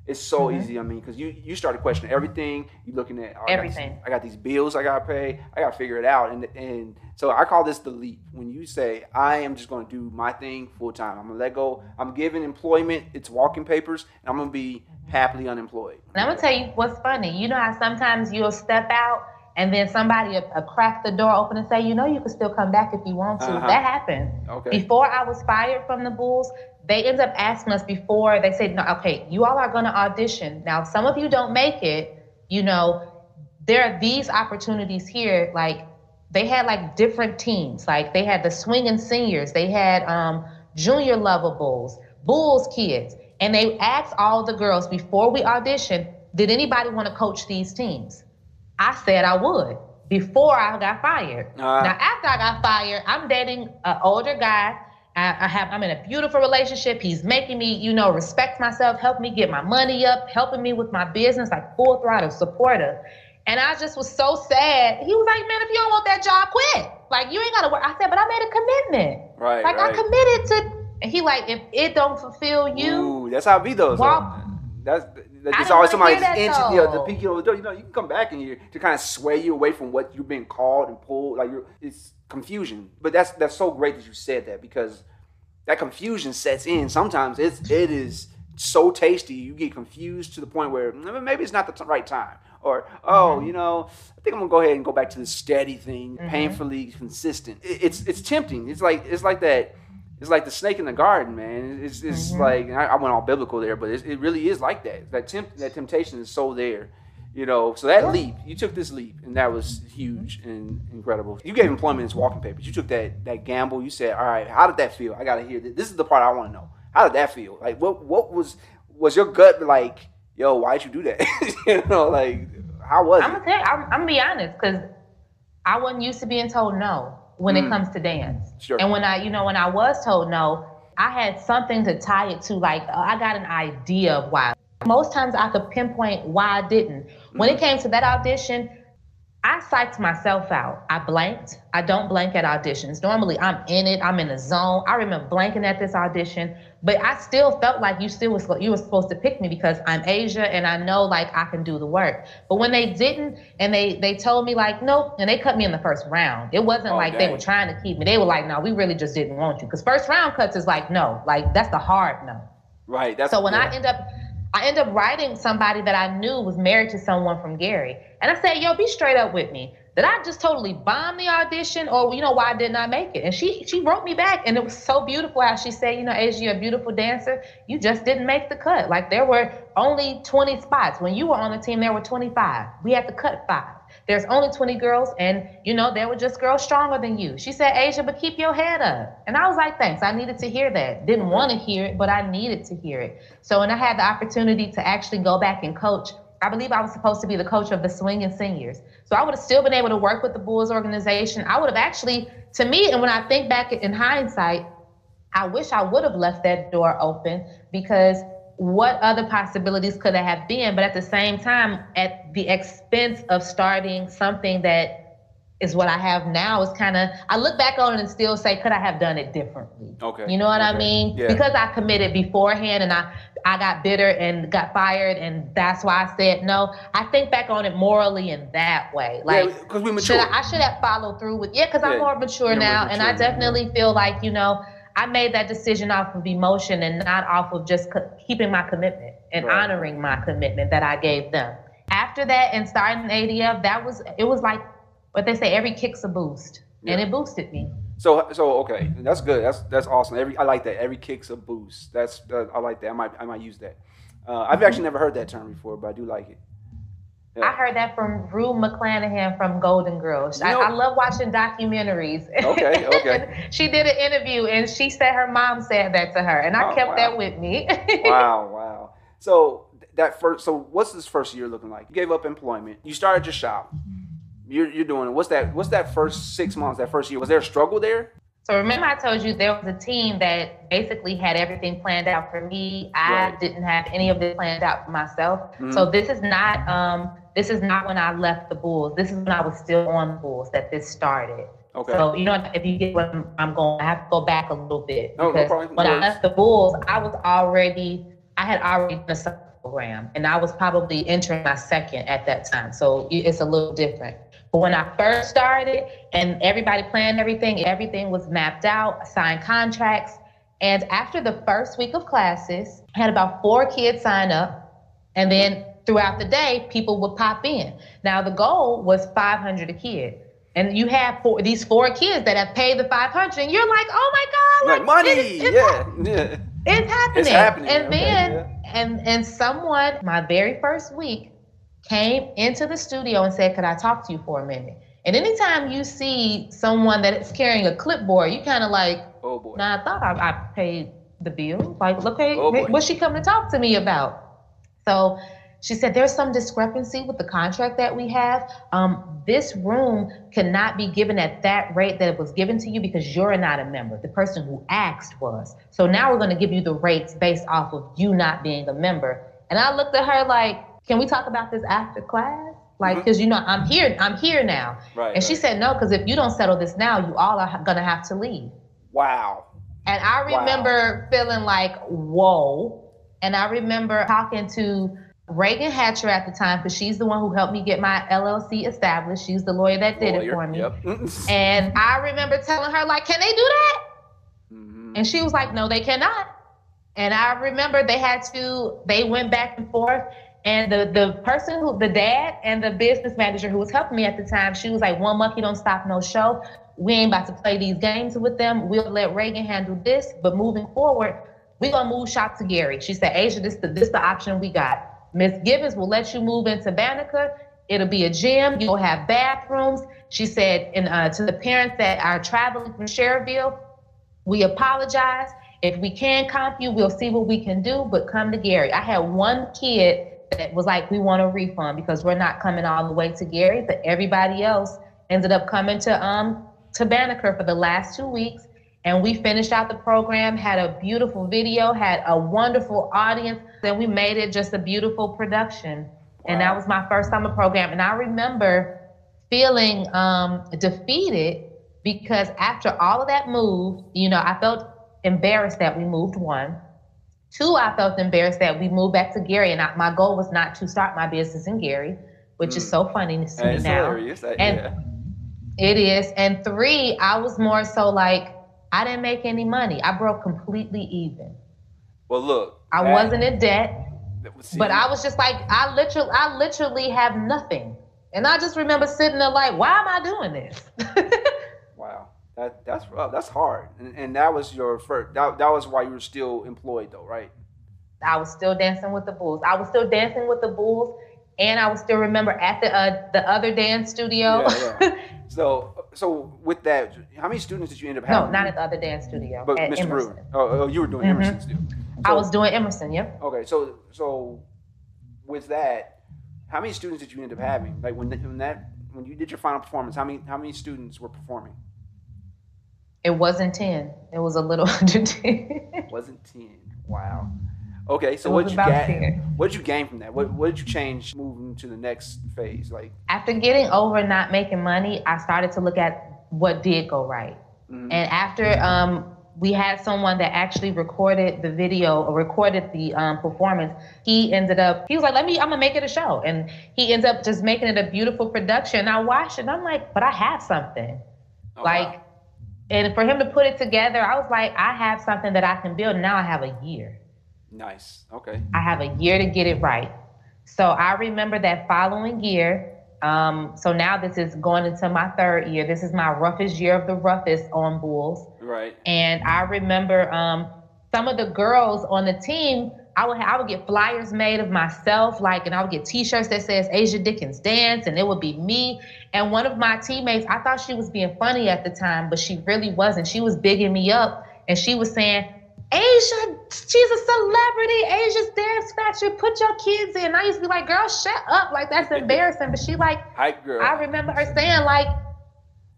A: It's so mm-hmm. easy. I mean, because you you start to question everything. You're looking at
B: oh, everything.
A: I got, I got, these bills I gotta pay. I gotta figure it out. And and so I call this the leap. When you say I am just gonna do my thing full time. I'm gonna let go. I'm giving employment its walking papers, and I'm gonna be mm-hmm. happily unemployed.
B: And I'm gonna tell you what's funny. You know how sometimes you'll step out and then somebody a, a crack the door open and say, you know, you can still come back if you want to. Uh-huh. That happened.
A: Okay.
B: Before I was fired from the Bulls, they end up asking us before they said, no, okay, you all are going to audition. Now, some of you don't make it. You know, there are these opportunities here. Like they had like different teams. Like they had the swinging seniors. They had um, junior level Bulls, Bulls kids, and they asked all the girls before we auditioned, did anybody want to coach these teams? I said I would before I got fired. Uh, now, after I got fired, I'm dating an older guy. I, I, have I'm in a beautiful relationship. He's making me, you know, respect myself, help me get my money up, helping me with my business, like full throttle supportive. And I just was so sad. He was like, man, if you don't want that job, quit. Like, you ain't got to work. I said, but I made a commitment.
A: Right.
B: Like,
A: right.
B: I committed to. And he like, if it don't fulfill you.
A: Ooh, that's how it be though.
B: Walk-
A: that's there's always somebody just inching, you know, the peak of the door. You know, you can come back in here to kind of sway you away from what you've been called and pulled. Like you're, it's confusion. But that's that's so great that you said that because that confusion sets in. Sometimes it's it is so tasty you get confused to the point where "Mm, maybe it's not the t- right time. Or oh,
B: Mm-hmm.
A: you know, I think I'm gonna go ahead and go back to the steady thing, painfully consistent. It, it's it's tempting. It's like it's like that. It's like the snake in the garden, man. It's, it's
B: Mm-hmm.
A: like I, I went all biblical there, but it's, it really is like that. That tempt that temptation is so there, you know. So that leap, you took this leap, and that was huge and incredible. You gave employment as walking papers. You took that that gamble. You said, all right, how did that feel? I got to hear this. This is the part I want to know. How did that feel? Like what what was was your gut like? Yo, why'd you do that? you know, like how was
B: I'm
A: it?
B: gonna tell you, I'm, I'm gonna be honest, because I wasn't used to being told no when
A: Mm.
B: it comes to dance.
A: Sure.
B: And when I, you know, when I was told no, I had something to tie it to. Like uh, I got an idea of why. Most times I could pinpoint why I didn't. When
A: Mm.
B: it came to that audition, I psyched myself out. I blanked. I don't blank at auditions. Normally I'm in it. I'm in the zone. I remember blanking at this audition, but I still felt like you still was you were supposed to pick me because I'm Asia and I know like I can do the work. But when they didn't and they they told me like nope and they cut me in the first round. It wasn't
A: Oh,
B: like they were trying to keep me. They were like no, we really just didn't want you because first round cuts is like no, like that's the hard no.
A: Right. That's
B: So when
A: yeah.
B: I end up, I end up writing somebody that I knew was married to someone from Gary, and I said, "Yo, be straight up with me. Did I just totally bomb the audition, or you know why I did not make it?" And she she wrote me back, and it was so beautiful how she said, "You know, Asia, you're a beautiful dancer. You just didn't make the cut. Like there were only 20 spots when you were on the team. There were 25. We had to cut five. There's only 20 girls, and you know there were just girls stronger than you." She said, "Asia, but keep your head up." And I was like, "Thanks. I needed to hear that. Didn't mm-hmm. want to hear it, but I needed to hear it." So when I had the opportunity to actually go back and coach, I believe I was supposed to be the coach of the swinging seniors. So I would have still been able to work with the Bulls organization. I would have actually, to me, and when I think back in hindsight, I wish I would have left that door open because what other possibilities could there have been? But at the same time, at the expense of starting something that is what I have now is kind of I look back on it and still say, could I have done it differently?
A: Okay.
B: You know what I mean?
A: Yeah.
B: Because I committed beforehand and I I got bitter and got fired and that's why I said no. I think back on it morally in that way. Like
A: yeah, because we
B: should
A: mature.
B: I, I should have followed through with yeah, because
A: Yeah,
B: I'm more mature
A: you're more
B: now, and I
A: mature now,
B: definitely feel like you know I made that decision off of emotion and not off of just co- keeping my commitment and
A: Right.
B: honoring my commitment that I gave them. After that and starting ADF, that was it was like what they say, every kick's a boost, and it boosted me.
A: So so okay, that's good. That's that's awesome. Every I like that. Every kick's a boost. That's that, I like that. I might I might use that. Uh, I've actually never heard that term before, but I do like it. Yeah.
B: I heard that from Rue McClanahan from Golden Girls. I, I love watching documentaries.
A: Okay, okay.
B: She did an interview and she said her mom said that to her, and I
A: Oh,
B: kept
A: wow.
B: that with me.
A: wow, wow. So that first, so what's this first year looking like? You gave up employment. You started your shop. You're, you're doing it. What's that? What's that first six months? That first year? Was there a struggle there?
B: So remember I told you there was a team that basically had everything planned out for me. I
A: Right.
B: didn't have any of this planned out for myself.
A: Mhm.
B: So this is not um this is not when I left the Bulls. This is when I was still on the Bulls that this started.
A: Okay.
B: So you know if you get what I'm, I'm going, I have to go back a little bit
A: No, no problem.
B: when I left the Bulls, I was already I had already done a summer program, and I was probably entering my second at that time. So it's a little different. When I first started and everybody planned everything, everything was mapped out, signed contracts. And after the first week of classes, I had about four kids sign up. And then throughout the day, people would pop in. Now the goal was 500 a kid. And you have four, these four kids that have paid the 500, and you're like, oh my God,
A: Like money.
B: it- it's
A: yeah. Yeah.
B: it's happening.
A: It's happening,
B: And
A: okay,
B: then
A: yeah.
B: and and someone my very first week came into the studio and said, "Could I talk to you for a minute?" And anytime you see someone that is carrying a clipboard, you kind of like,
A: Oh boy.
B: "Nah, I thought I, I paid the bill. Like, look, hey,
A: Oh,
B: what's she coming to talk to me about?" So she said, "There's some discrepancy with the contract that we have. Um, this room cannot be given at that rate that it was given to you because you're not a member. The person who asked was. So now we're going to give you the rates based off of you not being a member." And I looked at her like, "Can we talk about this after class?" Like, because you know, I'm here, I'm here now.
A: Right.
B: And she said, no, because if you don't settle this now, you all are gonna have to leave.
A: Wow.
B: And I
A: Wow.
B: remember feeling like, whoa. And I remember talking to Reagan Hatcher at the time, because she's the one who helped me get my LLC established. She's the lawyer that did it for me.
A: Yep.
B: And I remember telling her, like, can they do that?
A: Mhm.
B: And she was like, no, they cannot. And I remember they had to, they went back and forth. And the, the person who, the dad and the business manager who was helping me at the time, she was like, one monkey don't stop no show. We ain't about to play these games with them. We'll let Reagan handle this. But moving forward, we're gonna move shop to Gary. She said, Asia, this the this the option we got. Miss Gibbons will let you move into Banneker. It'll be a gym. You'll have bathrooms. She said, and uh, to the parents that are traveling from Schererville, we apologize. If we can comp you, we'll see what we can do, but come to Gary. I had one kid that was like, we want a refund because we're not coming all the way to Gary, but everybody else ended up coming to um to Banneker for the last two weeks. And we finished out the program, had a beautiful video, had a wonderful audience, and we made it just a beautiful production. And that was my first summer program. And I remember feeling um, defeated because after all of that move, you know, I felt embarrassed that we moved one. Two, I felt embarrassed that we moved back to Gary, and I, my goal was not to start my business in Gary, which is
A: Mm.
B: so funny to see now.
A: hilarious. That-
B: And-
A: yeah.
B: It is. And three, I was more so like, I didn't make any money. I broke completely even.
A: Well, look.
B: I
A: that-
B: wasn't in debt, but I was just like, I literally, I literally have nothing. And I just remember sitting there like, why am I doing this?
A: That that's rough. That's hard. And, and that was your first. That, that was why you were still employed, though, right?
B: I was still dancing with the bulls. I was still dancing with the bulls, and I was still remember at the uh, the other dance studio.
A: Yeah, yeah. So so with that, how many students did you end up having?
B: no, not at the other dance studio.
A: But Mr.
B: Emerson.
A: Brewer. Oh, oh, you were doing
B: Mhm.
A: Emerson still.
B: I was doing Emerson. Yep.
A: Okay, so so with that, how many students did you end up having? Like when when that when you did your final performance, how many how many students were performing?
B: It wasn't ten. It was a little under ten.
A: Wasn't ten. Wow. Okay, so what did you?
B: 10.
A: What did you gain from that? What what did you change moving to the next phase? Like,
B: After getting over not making money, I started to look at what did go right.
A: mhm.
B: And after um, we had someone that actually recorded the video or recorded the um, performance, he ended up, he was like, let me, I'm gonna make it a show. And he ends up just making it a beautiful production. I watched it and I'm like, but I have something.
A: Oh,
B: like,
A: wow.
B: And for him to put it together, I was like, I have something that I can build. Now I have a year.
A: nice. Okay.
B: I have a year to get it right. So I remember that following year. Um, so now this is going into my third year. This is my roughest year of the roughest on Bulls.
A: Right.
B: And I remember um, some of the girls on the team. I would I would get flyers made of myself, like, and I would get T-shirts that says Asia Dickens dance, and it would be me. And one of my teammates, I thought she was being funny at the time, but she really wasn't. She was bigging me up, and she was saying, "Asia, she's a celebrity. Asia's dance factory. Put your kids in." I used to be like, "Girl, shut up! Like that's embarrassing." But she like,
A: Hype girl.
B: I remember her saying like,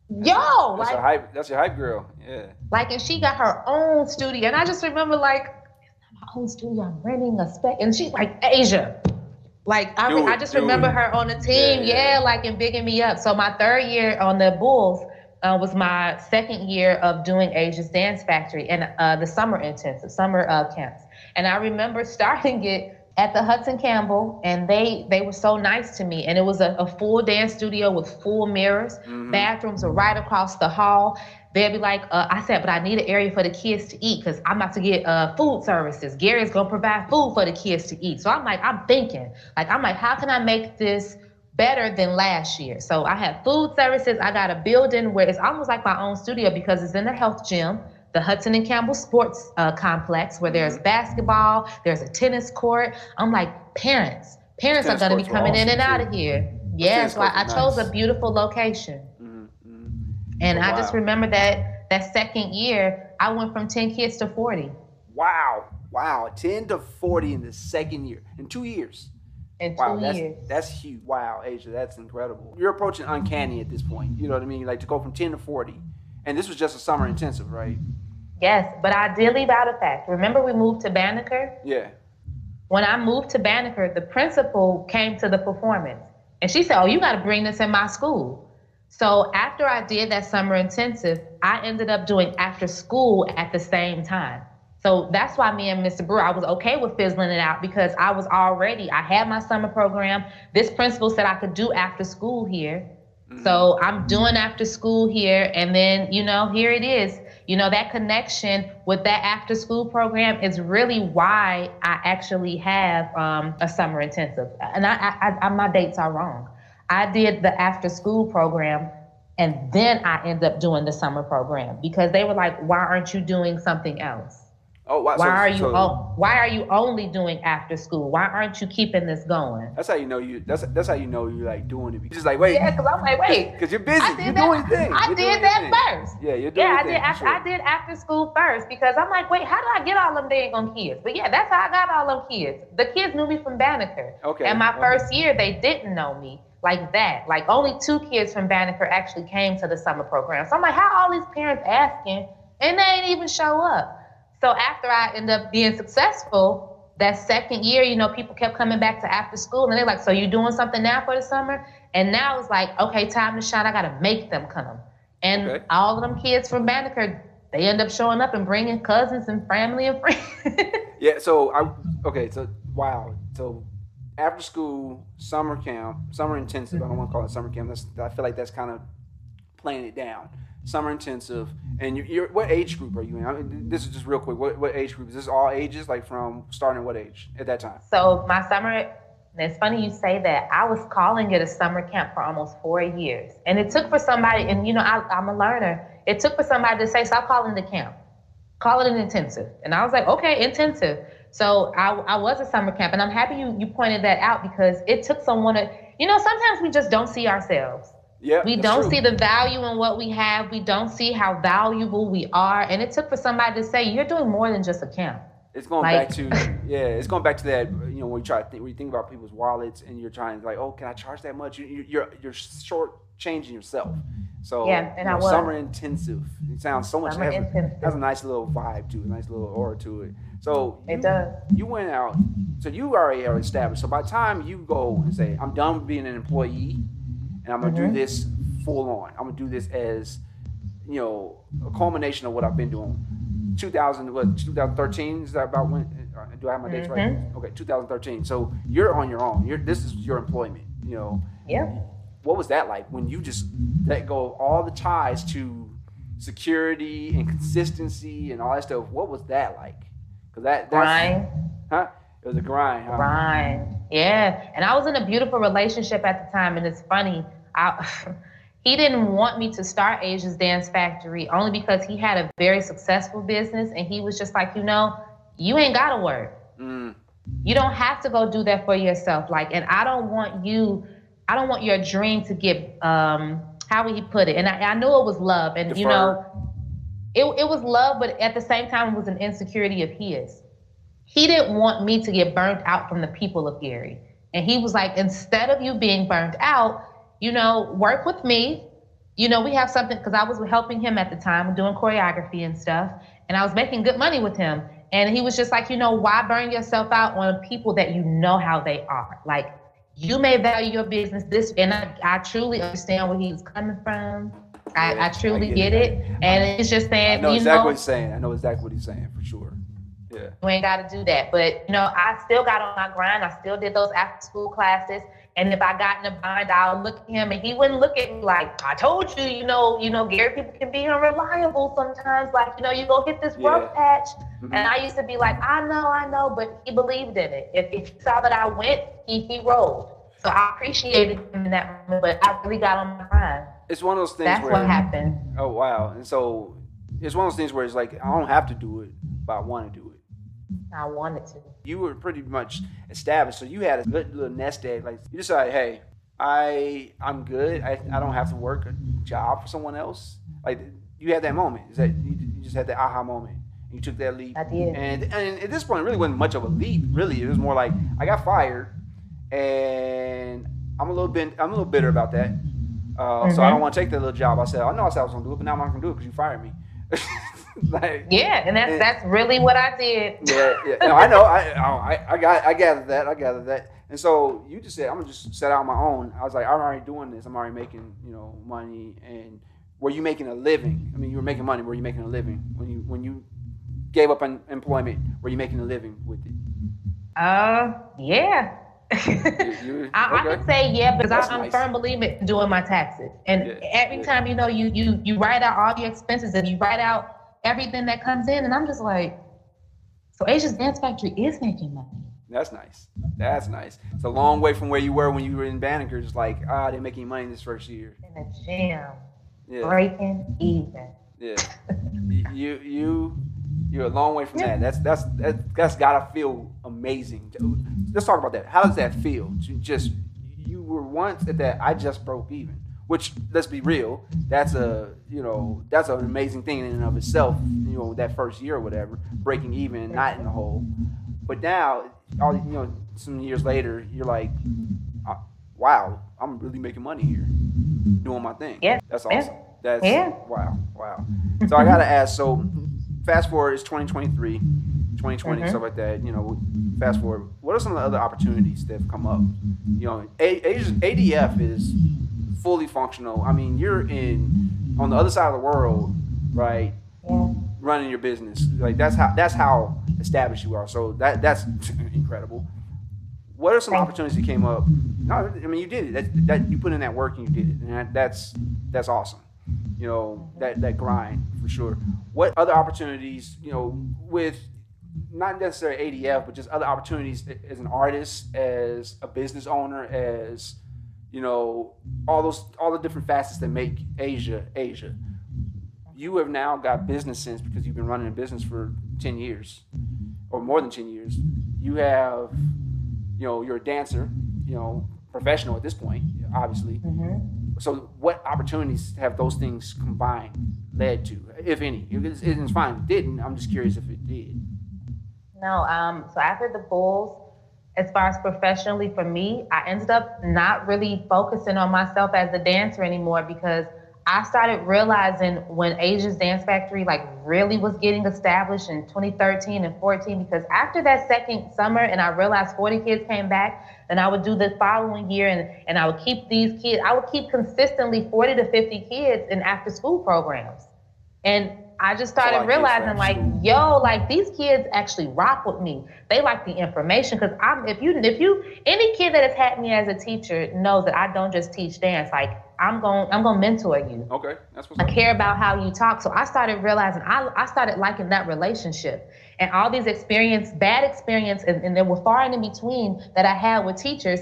B: "Yo,
A: That's
B: like."
A: a hype. That's your hype girl. Yeah.
B: Like, and she got her own studio. And I just remember, like, it's not my own studio. I'm renting a spec. And she's like, Asia. Like, I, I just remember
A: it.
B: her on the team.
A: Yeah,
B: Yeah, like, and bigging me up. So, my third year on the Bulls uh, was my second year of doing Asia's Dance Factory and uh, the summer intensive, summer uh, camps. And I remember starting it at the Hudson Campbell, and they they were so nice to me. And it was a, a full dance studio with full mirrors.
A: Mhm.
B: Bathrooms are right across the hall. They'd be like, uh, I said, but I need an area for the kids to eat because I'm about to get uh, food services. Gary's gonna provide food for the kids to eat. So I'm like, I'm thinking, like, I'm like, how can I make this better than last year? So I have food services. I got a building where it's almost like my own studio because it's in the health gym, the Hudson and Campbell Sports uh, Complex, where there's basketball, there's a tennis court. I'm like, parents, parents
A: Tennis
B: are gonna be
A: courts are
B: coming in
A: awesome,
B: and out
A: too.
B: of here. Yeah, so I, I
A: are
B: chose a beautiful location. And
A: Oh,
B: I just remember that that second year, I went from 10 kids to 40
A: Wow. Wow. 10 to 40 in the second year. In two years.
B: in
A: Wow,
B: two
A: that's
B: years.
A: that's huge. Wow, Asia, that's incredible. You're approaching uncanny at this point. You know what I mean? Like to go from 10 to 40. And this was just a summer intensive, right?
B: Yes, but I did leave out a fact. Remember, we moved to Banneker?
A: Yeah.
B: When I moved to Banneker, the principal came to the performance And she said, Oh, you got to bring this in my school. So after I did that summer intensive, I ended up doing after school at the same time. So that's why me and Mr. Brewer, I was okay with fizzling it out because I was already, I had my summer program. This principal said I could do after school here. Mm-hmm. So I'm doing after school here. And then, you know, here it is. You know, that connection with that after school program is really why I actually have um, a summer intensive. And I, I, I, my dates are wrong. I did the after school program and then I end up doing the summer program because they were like, why aren't you doing something else?
A: Oh, wow.
B: Why so, are you so, o- Why are you only doing after school? Why aren't you keeping this going?
A: That's how you know you. That's that's how you know you're like doing it. You're just like wait.
B: Yeah, because I'm like wait.
A: Because you're busy. You're that, doing things.
B: I
A: you're
B: did that first.
A: Yeah, you're doing.
B: Yeah, I did. After, sure. I did after school first because I'm like, wait, how do I get all them dang on kids? But yeah, that's how I got all them kids. The kids knew me from Banneker.
A: Okay.
B: And my
A: okay.
B: first year, they didn't know me like that. Like only two kids from Banneker actually came to the summer program. So I'm like, how all these parents asking and they ain't even show up. So after I end up being successful, that second year, you know, people kept coming back to after school and they're like, so you doing something now for the summer? And now it's like, okay, time to shine. I got to make them come. And okay. all of them kids from Banneker, they end up showing up and bringing cousins and family and friends.
A: yeah. So I, okay. So, wow. So after school, summer camp, summer intensive. I don't want to call it summer camp. That's, I feel like that's kind of playing it down summer intensive, and you're, you're, what age group are you in? I mean, this is just real quick. What, what age group is this? All ages, like from starting what age at that time?
B: So my summer. It's funny you say that. I was calling it a summer camp for almost four years, and it took for somebody. And you know, I, I'm a learner. It took for somebody to say, "Stop calling a camp, call it an intensive." And I was like, "Okay, intensive." So I, I was a summer camp, and I'm happy you you pointed that out because it took someone to. You know, sometimes we just don't see ourselves.
A: Yeah,
B: we don't true. see the value in what we have. We don't see how valuable we are. And it took for somebody to say, "You're doing more than just a camp."
A: It's going like, back to yeah. It's going back to that. You know, when you try to think, when you think about people's wallets, and you're trying to like, "Oh, can I charge that much?" You, you're you're short changing yourself. So
B: yeah, and
A: you
B: know, I was.
A: summer intensive. It sounds so much. Has a, has a nice little vibe to it, a nice little aura to it. So
B: it you, does.
A: You went out, so you already are established. So by the time you go and say, "I'm done with being an employee," and I'm gonna mm-hmm. do this full on. I'm gonna do this as you know a culmination of what I've been doing. 2000 what 2013 is that about when uh, do I have my dates mm-hmm. right? Okay, 2013. So you're on your own. You're this is your employment. You know.
B: Yeah.
A: What was that like when you just let go of all the ties to security and consistency and all that stuff? What was that like?
B: Because that that's, grind.
A: Huh? It was a grind. Huh?
B: Grind. Yeah. And I was in a beautiful relationship at the time, and it's funny. I he didn't want me to start Asia's Dance Factory only because he had a very successful business and he was just like, you know, you ain't gotta work. Mm. You don't have to go do that for yourself. Like, and I don't want you, I don't want your dream to get um how would he put it? And I, I knew it was love. And you know, it, it was love, but at the same time it was an insecurity of his. He didn't want me to get burnt out from the people of Gary. And he was like, instead of you being burnt out, you know, work with me. You know, we have something because I was helping him at the time doing choreography and stuff, and I was making good money with him. And he was just like, you know, why burn yourself out on people that you know how they are? Like, you may value your business this, and I, I truly understand where he's coming from. I, I truly I get, get, it, it. and it's just saying.
A: I know exactly know, what he's saying. I know exactly what he's saying for sure. Yeah.
B: You ain't got to do that, but you know, I still got on my grind. I still did those after school classes. And if I got in a bind, I'll look at him and he wouldn't look at me like, I told you, you know, you know, Gary people can be unreliable sometimes. Like, you know, you go hit this rough patch. Mm-hmm. And I used to be like, I know, I know, but he believed in it. If, if he saw that I went, he, he rolled. So I appreciated him in that moment, but I really got on my mind.
A: It's one of those things
B: That's
A: where,
B: what happened.
A: Oh, wow. And so it's one of those things where it's like, I don't have to do it, but I want to do it.
B: I wanted to.
A: You were pretty much established, so you had a good little nest egg. Like you decided, hey, I I'm good. I, I don't have to work a job for someone else. Like you had that moment. Is that you, you just had that aha moment? And you took that leap.
B: I did.
A: And and at this point, it really wasn't much of a leap. Really, it was more like I got fired, and I'm a little bit I'm a little bitter about that. Uh, mm-hmm. So I don't want to take that little job. I said I know I said I was gonna do it, but now I'm not gonna do it because you fired me.
B: like, yeah, and that's and, that's really what I did.
A: yeah, yeah. No, I know. I, I I got I gathered that. I gathered that. And so you just said, I'm gonna just set out my own. I was like, I'm already doing this. I'm already making, you know, money. And were you making a living? I mean, you were making money. Were you making a living when you when you gave up on employment? Were you making a living with it?
B: Uh, yeah.
A: You- you-
B: I, I can say yeah because
A: That's
B: I, I'm
A: nice.
B: firm believer in doing my taxes. And
A: Yeah,
B: every
A: yeah.
B: time you know you you you write out all your expenses and you write out everything that comes in, and I'm just like, so Asia's Dance Factory is making money.
A: That's nice. That's nice. It's a long way from where you were when you were in Banneker. Just like, ah, they're making money this first year.
B: In the gym,
A: Yeah,
B: breaking even.
A: yeah. You, you, you're a long way from that. That's that's that, that's gotta feel amazing. Let's talk about that. How does that feel? Just you were once at that. I just broke even. Which let's be real. That's a you know that's an amazing thing in and of itself. You know that first year or whatever, breaking even, not in the hole. But now, all you know, some years later, you're like, uh, wow, I'm really making money here, doing my thing.
B: Yeah.
A: that's
B: Yeah.
A: awesome. That's
B: Yeah.
A: wow, wow. So I gotta ask. So fast forward, it's 2023, 2020,
B: Mhm.
A: stuff like that. You know, fast forward. What are some of the other opportunities that have come up? You know, ADF is fully functional. I mean, you're in on the other side of the world, right?
B: Yeah.
A: running your business. Like that's how that's how established you are. So that that's incredible. What are some opportunities that came up? No, I mean you did it. That, that you put in that work and you did it, and that, that's that's awesome. You know that that grind for sure. What other opportunities? You know, with not necessarily ADF, but just other opportunities as an artist, as a business owner, as you know, all those all the different facets that make Asia Asia. You have now got business sense because you've been running a business for 10 years or more than 10 years. You have you know you're a dancer you know professional at this point obviously.
B: Hmm
A: so what opportunities have those things combined led to if any? It's, it's fine. It didn't i'm just curious if it did.
B: No, um, so after the Bulls, as far as professionally for me, I ended up not really focusing on myself as a dancer anymore because I started realizing when Asia's Dance Factory like really was getting established in 2013 and 14 because after that second summer and I realized 40 kids came back, then I would do the following year and, and I would keep these kids, I would keep consistently 40 to 50 kids in after school programs. And I just started
A: kids
B: realizing like, yo, like these kids actually rock with me. They like the information because I'm if you if you any kid that has had me as a teacher knows that I don't just teach dance. Like I'm going I'm gonna mentor you.
A: okay that's what's
B: I
A: up
B: care about how you talk. So I started realizing I, I started liking that relationship. And all these experience, bad experience, and, and there were far and in between that I had with teachers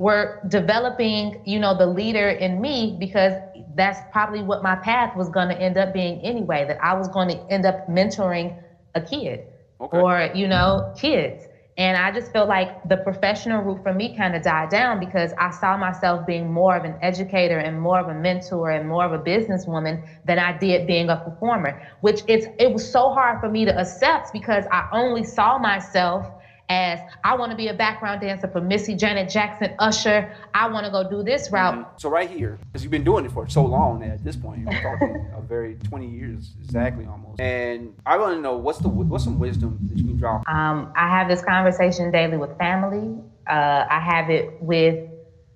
B: were developing, you know, the leader in me because that's probably what my path was going to end up being anyway, that I was going to end up mentoring a kid
A: Okay.
B: or, you know, kids. And I just felt like the professional route for me kind of died down because I saw myself being more of an educator and more of a mentor and more of a businesswoman than I did being a performer, which it's it was so hard for me to accept because I only saw myself as I want to be a background dancer for Missy Janet Jackson, Usher. I want to go do this route.
A: Mhm. So right here, because you've been doing it for so long at this point, you're talking a very 20 years exactly almost. And I want to know what's the what's some wisdom that you can draw.
B: Um, I have this conversation daily with family. Uh, I have it with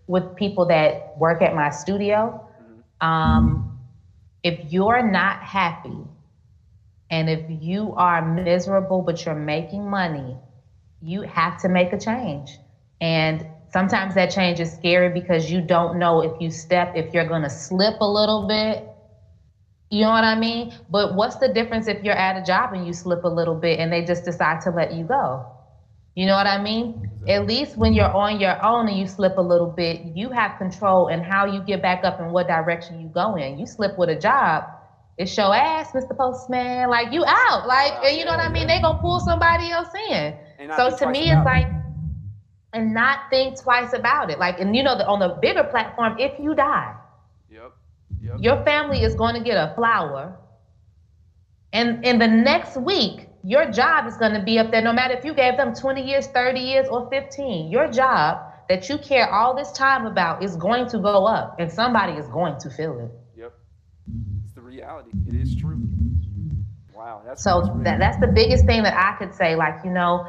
B: with people that work at my studio. Um, if you're not happy, and if you are miserable but you're making money, you have to make a change. And sometimes that change is scary because you don't know if you step, if you're gonna slip a little bit. You know what I mean? But what's the difference if you're at a job and you slip a little bit and they just decide to let you go? You know what I mean? At least when you're on your own and you slip a little bit, you have control in how you get back up and what direction you go in. You slip with a job, it's your ass, Mr. Postman. Like you out. Like and you know what I mean?
A: yeah.
B: They gonna pull somebody else in. So to me, it's
A: it.
B: like, and not think twice about it. Like, and you know, the, on the bigger platform, if you die,
A: Yep. Yep.
B: your family is going to get a flower. And in the next week, your job is going to be up there, no matter if you gave them 20 years, 30 years, or 15. Your job that you care all this time about is going to go up, and somebody is going to feel it.
A: Yep. It's the reality. It is true. Wow. That's
B: So that, that's the biggest thing that I could say. Like, you know,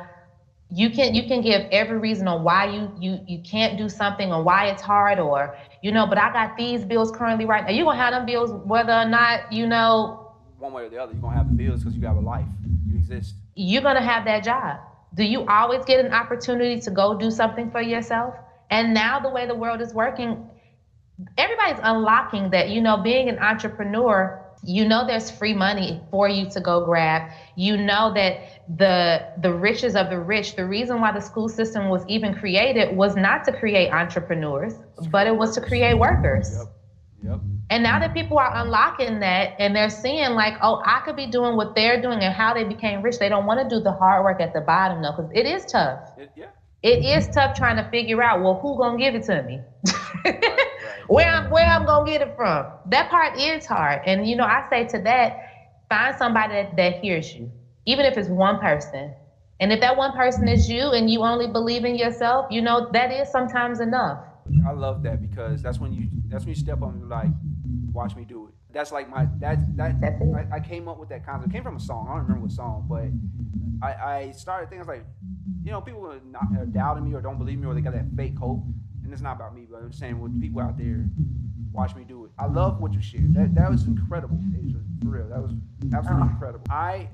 B: you can you can give every reason on why you you you can't do something or why it's hard or you know but i got these bills currently right now. You're gonna have them bills whether or not you know
A: one way or the other you're gonna have the bills because you have a life. You exist.
B: You're gonna have that job. Do you always get an opportunity to go do something for yourself? And now the way the world is working everybody's unlocking that you know being an entrepreneur you know there's free money for you to go grab. You know that the the riches of the rich the reason why the school system was even created was not to create entrepreneurs but it was to create workers.
A: Yep. Yep.
B: And now that people are unlocking that and they're seeing like oh i could be doing what they're doing and how they became rich they don't want to do the hard work at the bottom though because it is tough.
A: It, yeah
B: it is tough trying to figure out well who gonna give it to me where I'm where I'm gonna get it from. That part is hard. And you know, I say to that, find somebody that, that hears you. Even if it's one person. And if that one person is you and you only believe in yourself, you know, that is sometimes enough.
A: I love that because that's when you that's when you step on like, watch me do. That's like my that that. I, I came up with that concept. It came from a song. I don't remember what song, but I, I started thinking like, you know, people are not are doubting me or don't believe me or they got that fake hope. And it's not about me, but I'm just saying with people out there, watch me do it. I love what you shared. That that was incredible, Asia. For real, that was absolutely
B: Oh.
A: incredible. I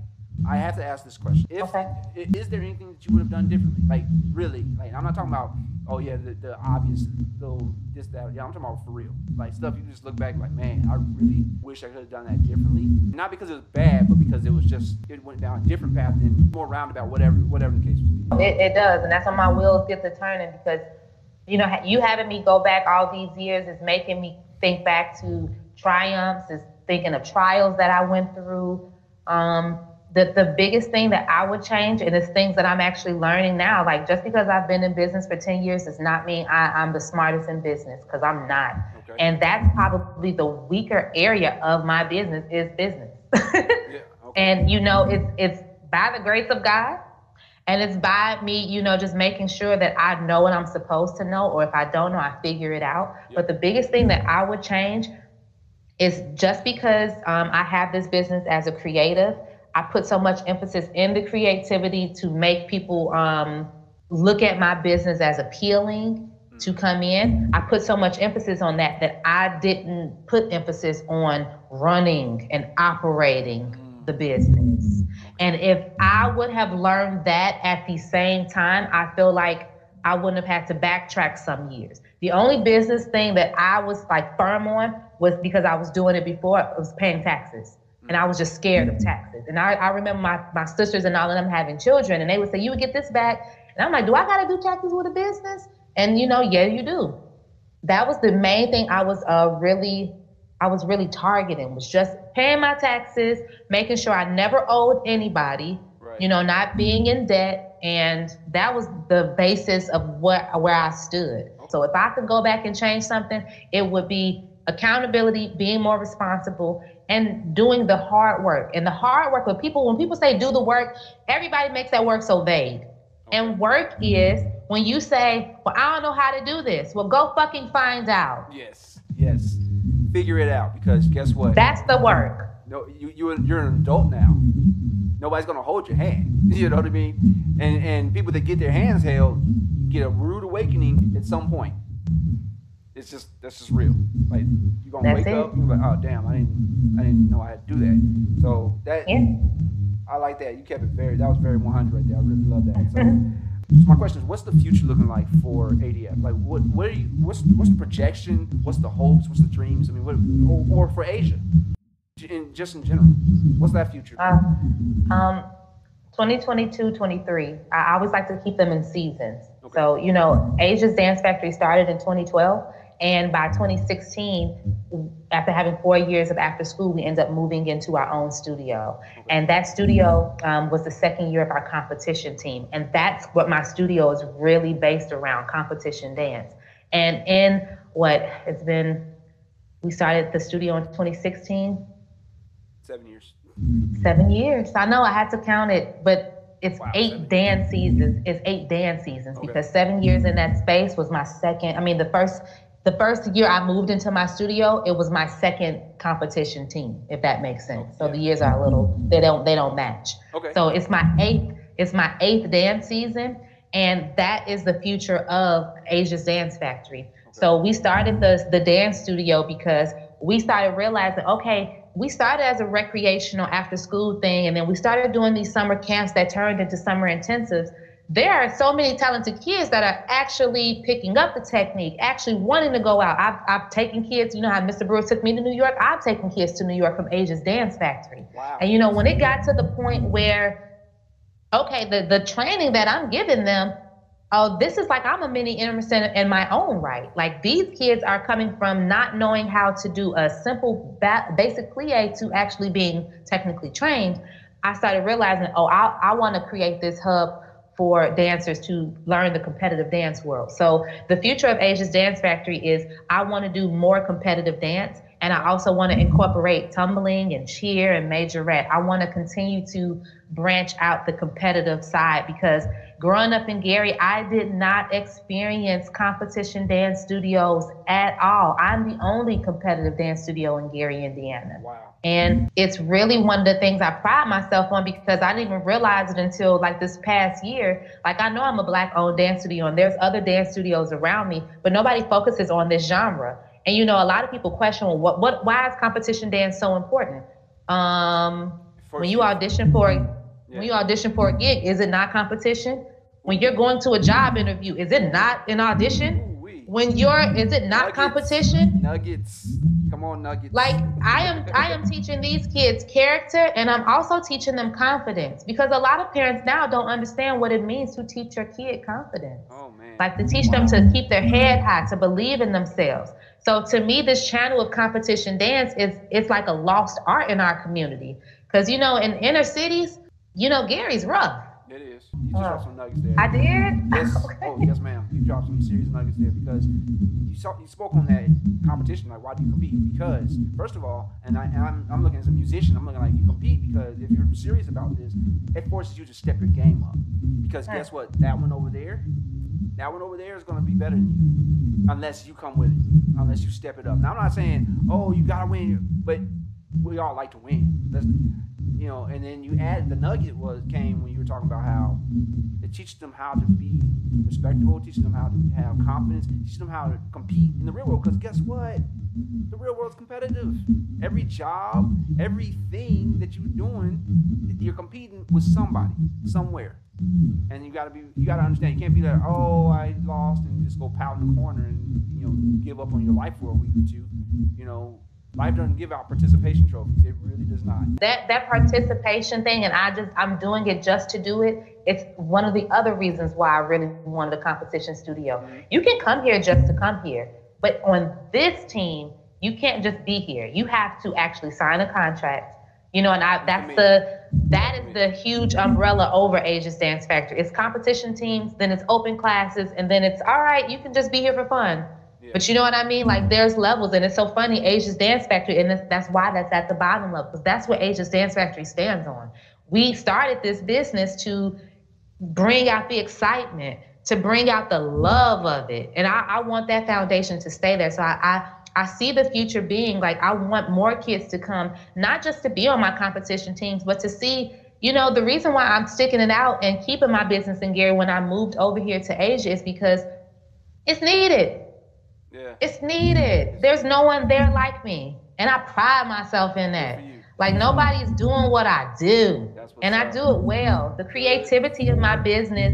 A: I have to ask this question. If
B: Okay.
A: is there anything that you would have done differently? Like really, like I'm not talking about oh yeah the, the obvious little this that yeah I'm talking about for real like stuff you just look back like man I really wish I could have done that differently not because it was bad but because it was just it went down a different path and more roundabout whatever whatever the case was.
B: It, it does, and that's when my wheels get to turning because, you know, you having me go back all these years is making me think back to triumphs, is thinking of trials that I went through. Um, the the biggest thing that I would change, and it's things that I'm actually learning now. Like just because I've been in business for ten years does not mean I, I'm the smartest in business because I'm not.
A: Okay.
B: And that's probably the weaker area of my business is business.
A: Yeah. Okay.
B: And you know, it's it's by the grace of God, and it's by me, you know, just making sure that I know what I'm supposed to know, or if I don't know, I figure it out. But the biggest thing that I would change is just because um, I have this business as a creative, I put so much emphasis in the creativity to make people um, look at my business as appealing to come in. I put so much emphasis on that that I didn't put emphasis on running and operating the business. And if I would have learned that at the same time, I feel like I wouldn't have had to backtrack some years. The only business thing that I was like firm on was because I was doing it before, it was paying taxes. And I was just scared of taxes. And I, I remember my, my sisters and all of them having children, and they would say, You would get this back. And I'm like, Do I got to do taxes with a business? And you know, yeah, you do. That was the main thing I was uh, really I was really targeting was just paying my taxes, making sure I never owed anybody,
A: Right.
B: you know, not being in debt, and that was the basis of what where I stood. So if I could go back and change something, it would be accountability, being more responsible, and doing the hard work. And the hard work, when people when people say do the work, everybody makes that work so vague. And work is when you say, "Well, I don't know how to do this." Well, go fucking find out.
A: Yes. Yes. Figure it out because guess what?
B: That's the work.
A: no, you you you're an adult now. Nobody's gonna hold your hand. You know what I mean? And and people that get their hands held get a rude awakening at some point. It's just that's just real. Like you're gonna
B: That's
A: wake
B: it.
A: up you're like, oh damn, I didn't I didn't know I had to do that. So that
B: Yeah.
A: I like that. You kept it very that was very 100 right there. I really love that. So, so my question is, what's the future looking like for ADF? Like what what are you what's what's the projection? What's the hopes? What's the dreams? I mean, what or, or for Asia? In, just in general, what's that future?
B: Uh, um, 2022, 23. I always like to keep them in seasons.
A: Okay.
B: So, you know, Asia's Dance Factory started in 2012. And by 2016, after having four years of after school, we ended up moving into our own studio. And that studio um, was the second year of our competition team. And that's what my studio is really based around competition dance. And in what it's been, we started the studio in 2016,
A: Seven years.
B: Seven years. I know I had to count it, but it's
A: Wow,
B: eight dance seasons. It's eight dance seasons
A: Okay.
B: because seven years in that space was my second. I mean, the first the first year I moved into my studio, it was my second competition team, if that makes sense. So the years are a little they don't they don't match.
A: Okay.
B: So it's my eighth It's my eighth dance season, and that is the future of Asia's Dance Factory. Okay. So we started the the dance studio because we started realizing, okay, we started as a recreational after school thing, and then we started doing these summer camps that turned into summer intensives there are so many talented kids that are actually picking up the technique, actually wanting to go out. I've, I've taken kids, you know how Mr. Brewer took me to New York? I've taken kids to New York from Asia's Dance Factory. Wow. And you know, when it got to the point where, okay, the, the training that I'm giving them, oh, this is like I'm a mini Emerson in my own right. Like these kids are coming from not knowing how to do a simple ba- basic plie to actually being technically trained. I started realizing, oh, I, I want to create this hub for dancers to learn the competitive dance world. So the future of Asia's Dance Factory is I want to do more competitive dance and I also want to incorporate tumbling and cheer and majorette. I want to continue to branch out the competitive side because growing up in Gary, I did not experience competition dance studios at all. I'm the only competitive dance studio in Gary, Indiana. Wow. And it's really one of the things I pride myself on because I didn't even realize it until like this past year. Like I know I'm a black owned dance studio and there's other dance studios around me, but nobody focuses on this genre. And you know, a lot of people question, well, what, what, why is competition dance so important? Um, when you audition for, yeah. when you audition for a gig, is it not competition? When you're going to a job interview, is it not an audition? when you're is it not nuggets, competition?
A: Nuggets. Come on nuggets.
B: Like i am i am teaching these kids character and i'm also teaching them confidence because a lot of parents now don't understand what it means to teach your kid confidence. Oh man. Like to teach them to keep their head high to believe in themselves so to me this channel of competition dance is it's like a lost art in our community because you know in inner cities you know gary's rough It is.
A: you just dropped some nuggets there.
B: I did.
A: Yes. okay. Oh, yes, ma'am. You dropped some serious nuggets there because you saw you spoke on that competition. Like, why do you compete? Because first of all, and, I, and I'm, I'm looking as a musician, I'm looking like you compete because if you're serious about this, it forces you to step your game up. Because guess what? That one over there, that one over there is going to be better than you, unless you come with it, unless you step it up. Now I'm not saying, oh, you gotta win, but we all like to win. That's, you know, and then you add the nugget was came when you were talking about how it teaches them how to be respectable, teaching them how to have confidence, teaching them how to compete in the real world. Because guess what? The real world's competitive. Every job, everything that you're doing, you're competing with somebody, somewhere. And you gotta be, you gotta understand. You can't be like, oh, I lost, and just go pout in the corner and you know give up on your life for a week or two. You know, Life doesn't give out participation trophies. It really does not.
B: That that participation thing, and I just I'm doing it just to do it. It's one of the other reasons why I really wanted a competition studio. Mm-hmm. You can come here just to come here, but on this team, you can't just be here. You have to actually sign a contract. You know, and I that's the that is the huge umbrella over Asia's Dance Factory. It's competition teams, then it's open classes, and then it's all right. You can just be here for fun. But you know what I mean? Like there's levels, and it's so funny. Asia's Dance Factory, and that's why that's at the bottom level, because that's what Asia's Dance Factory stands on. We started this business to bring out the excitement, to bring out the love of it, and I, I want that foundation to stay there. So I, I I see the future being like I want more kids to come, not just to be on my competition teams, but to see, you know, the reason why I'm sticking it out and keeping my business in Gary when I moved over here to Asia is because it's needed. Yeah. It's needed. There's no one there like me. And I pride myself in that. Like nobody's doing what I do. And I do it well. The creativity of my business.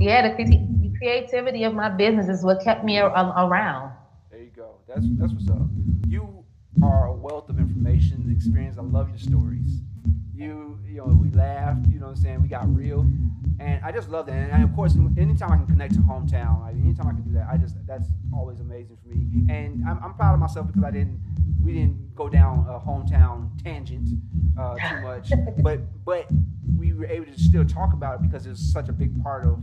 B: Yeah, the, the, creativity of my business is what kept me around.
A: There you go. That's that's what's up. You are a wealth of information, experience. I love your stories. You, you know, we laughed. You know what I'm saying? We got real. And I just love that. And, of course, anytime I can connect to hometown, like anytime I can do that, I just that's always amazing for me. And I'm, I'm proud of myself because I didn't we didn't go down a hometown tangent uh, too much, but but we were able to still talk about it because it's such a big part of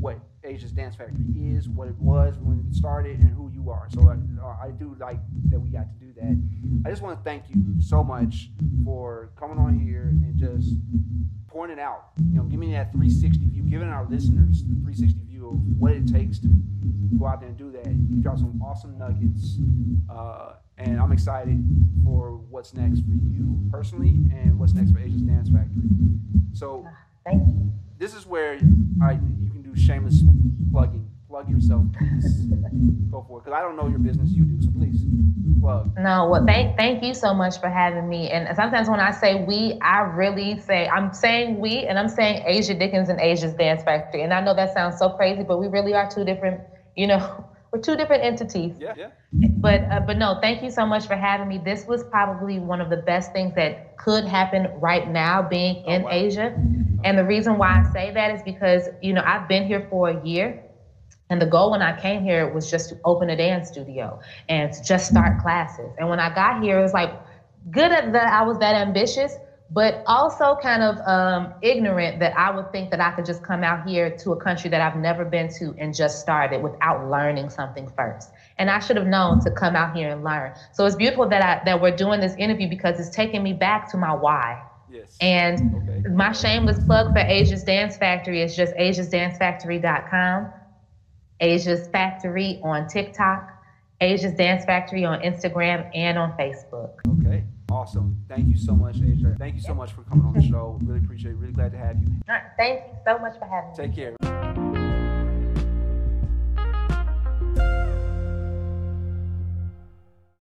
A: what Asia's Dance Factory is, what it was when it started, and who you are. So I, I do like that we got to do that. I just want to thank you so much for coming on here and just pointing out. You know, give me that 360 view, giving our listeners the 360 view of what it takes to go out there and do that. You drop some awesome nuggets, uh, and I'm excited for what's next for you personally and what's next for Asia's Dance Factory. So
B: Thank you.
A: This is where I you can do shameless plugging. Plug yourself, please. Go for it, because I don't know your business. You do, so please plug.
B: No, well, thank thank you so much for having me. And sometimes when I say we, I really say I'm saying we, and I'm saying Asia Dickens and Asia's Dance Factory. And I know that sounds so crazy, but we really are two different. You know, we're two different entities.
A: Yeah, yeah.
B: But uh, but no, thank you so much for having me. This was probably one of the best things that could happen right now, being in
A: Oh, wow.
B: Asia. And the reason why I say that is because you know I've been here for a year. And the goal when I came here was just to open a dance studio and to just start classes. And when I got here, it was like good at that I was that ambitious, but also kind of um, ignorant that I would think that I could just come out here to a country that I've never been to and just start it without learning something first. And I should have known to come out here and learn. So it's beautiful that I, that we're doing this interview because it's taking me back to my why.
A: Yes.
B: And
A: Okay.
B: my shameless plug for Asia's Dance Factory is just asiasdancefactory.com, Asia's Factory on TikTok, Asia's Dance Factory on Instagram and on Facebook.
A: Awesome. Thank you so much, Asia. Thank you so much for coming on the show. Really appreciate it. Really glad to have you.
B: All right, thank you so much for having me.
A: Take care.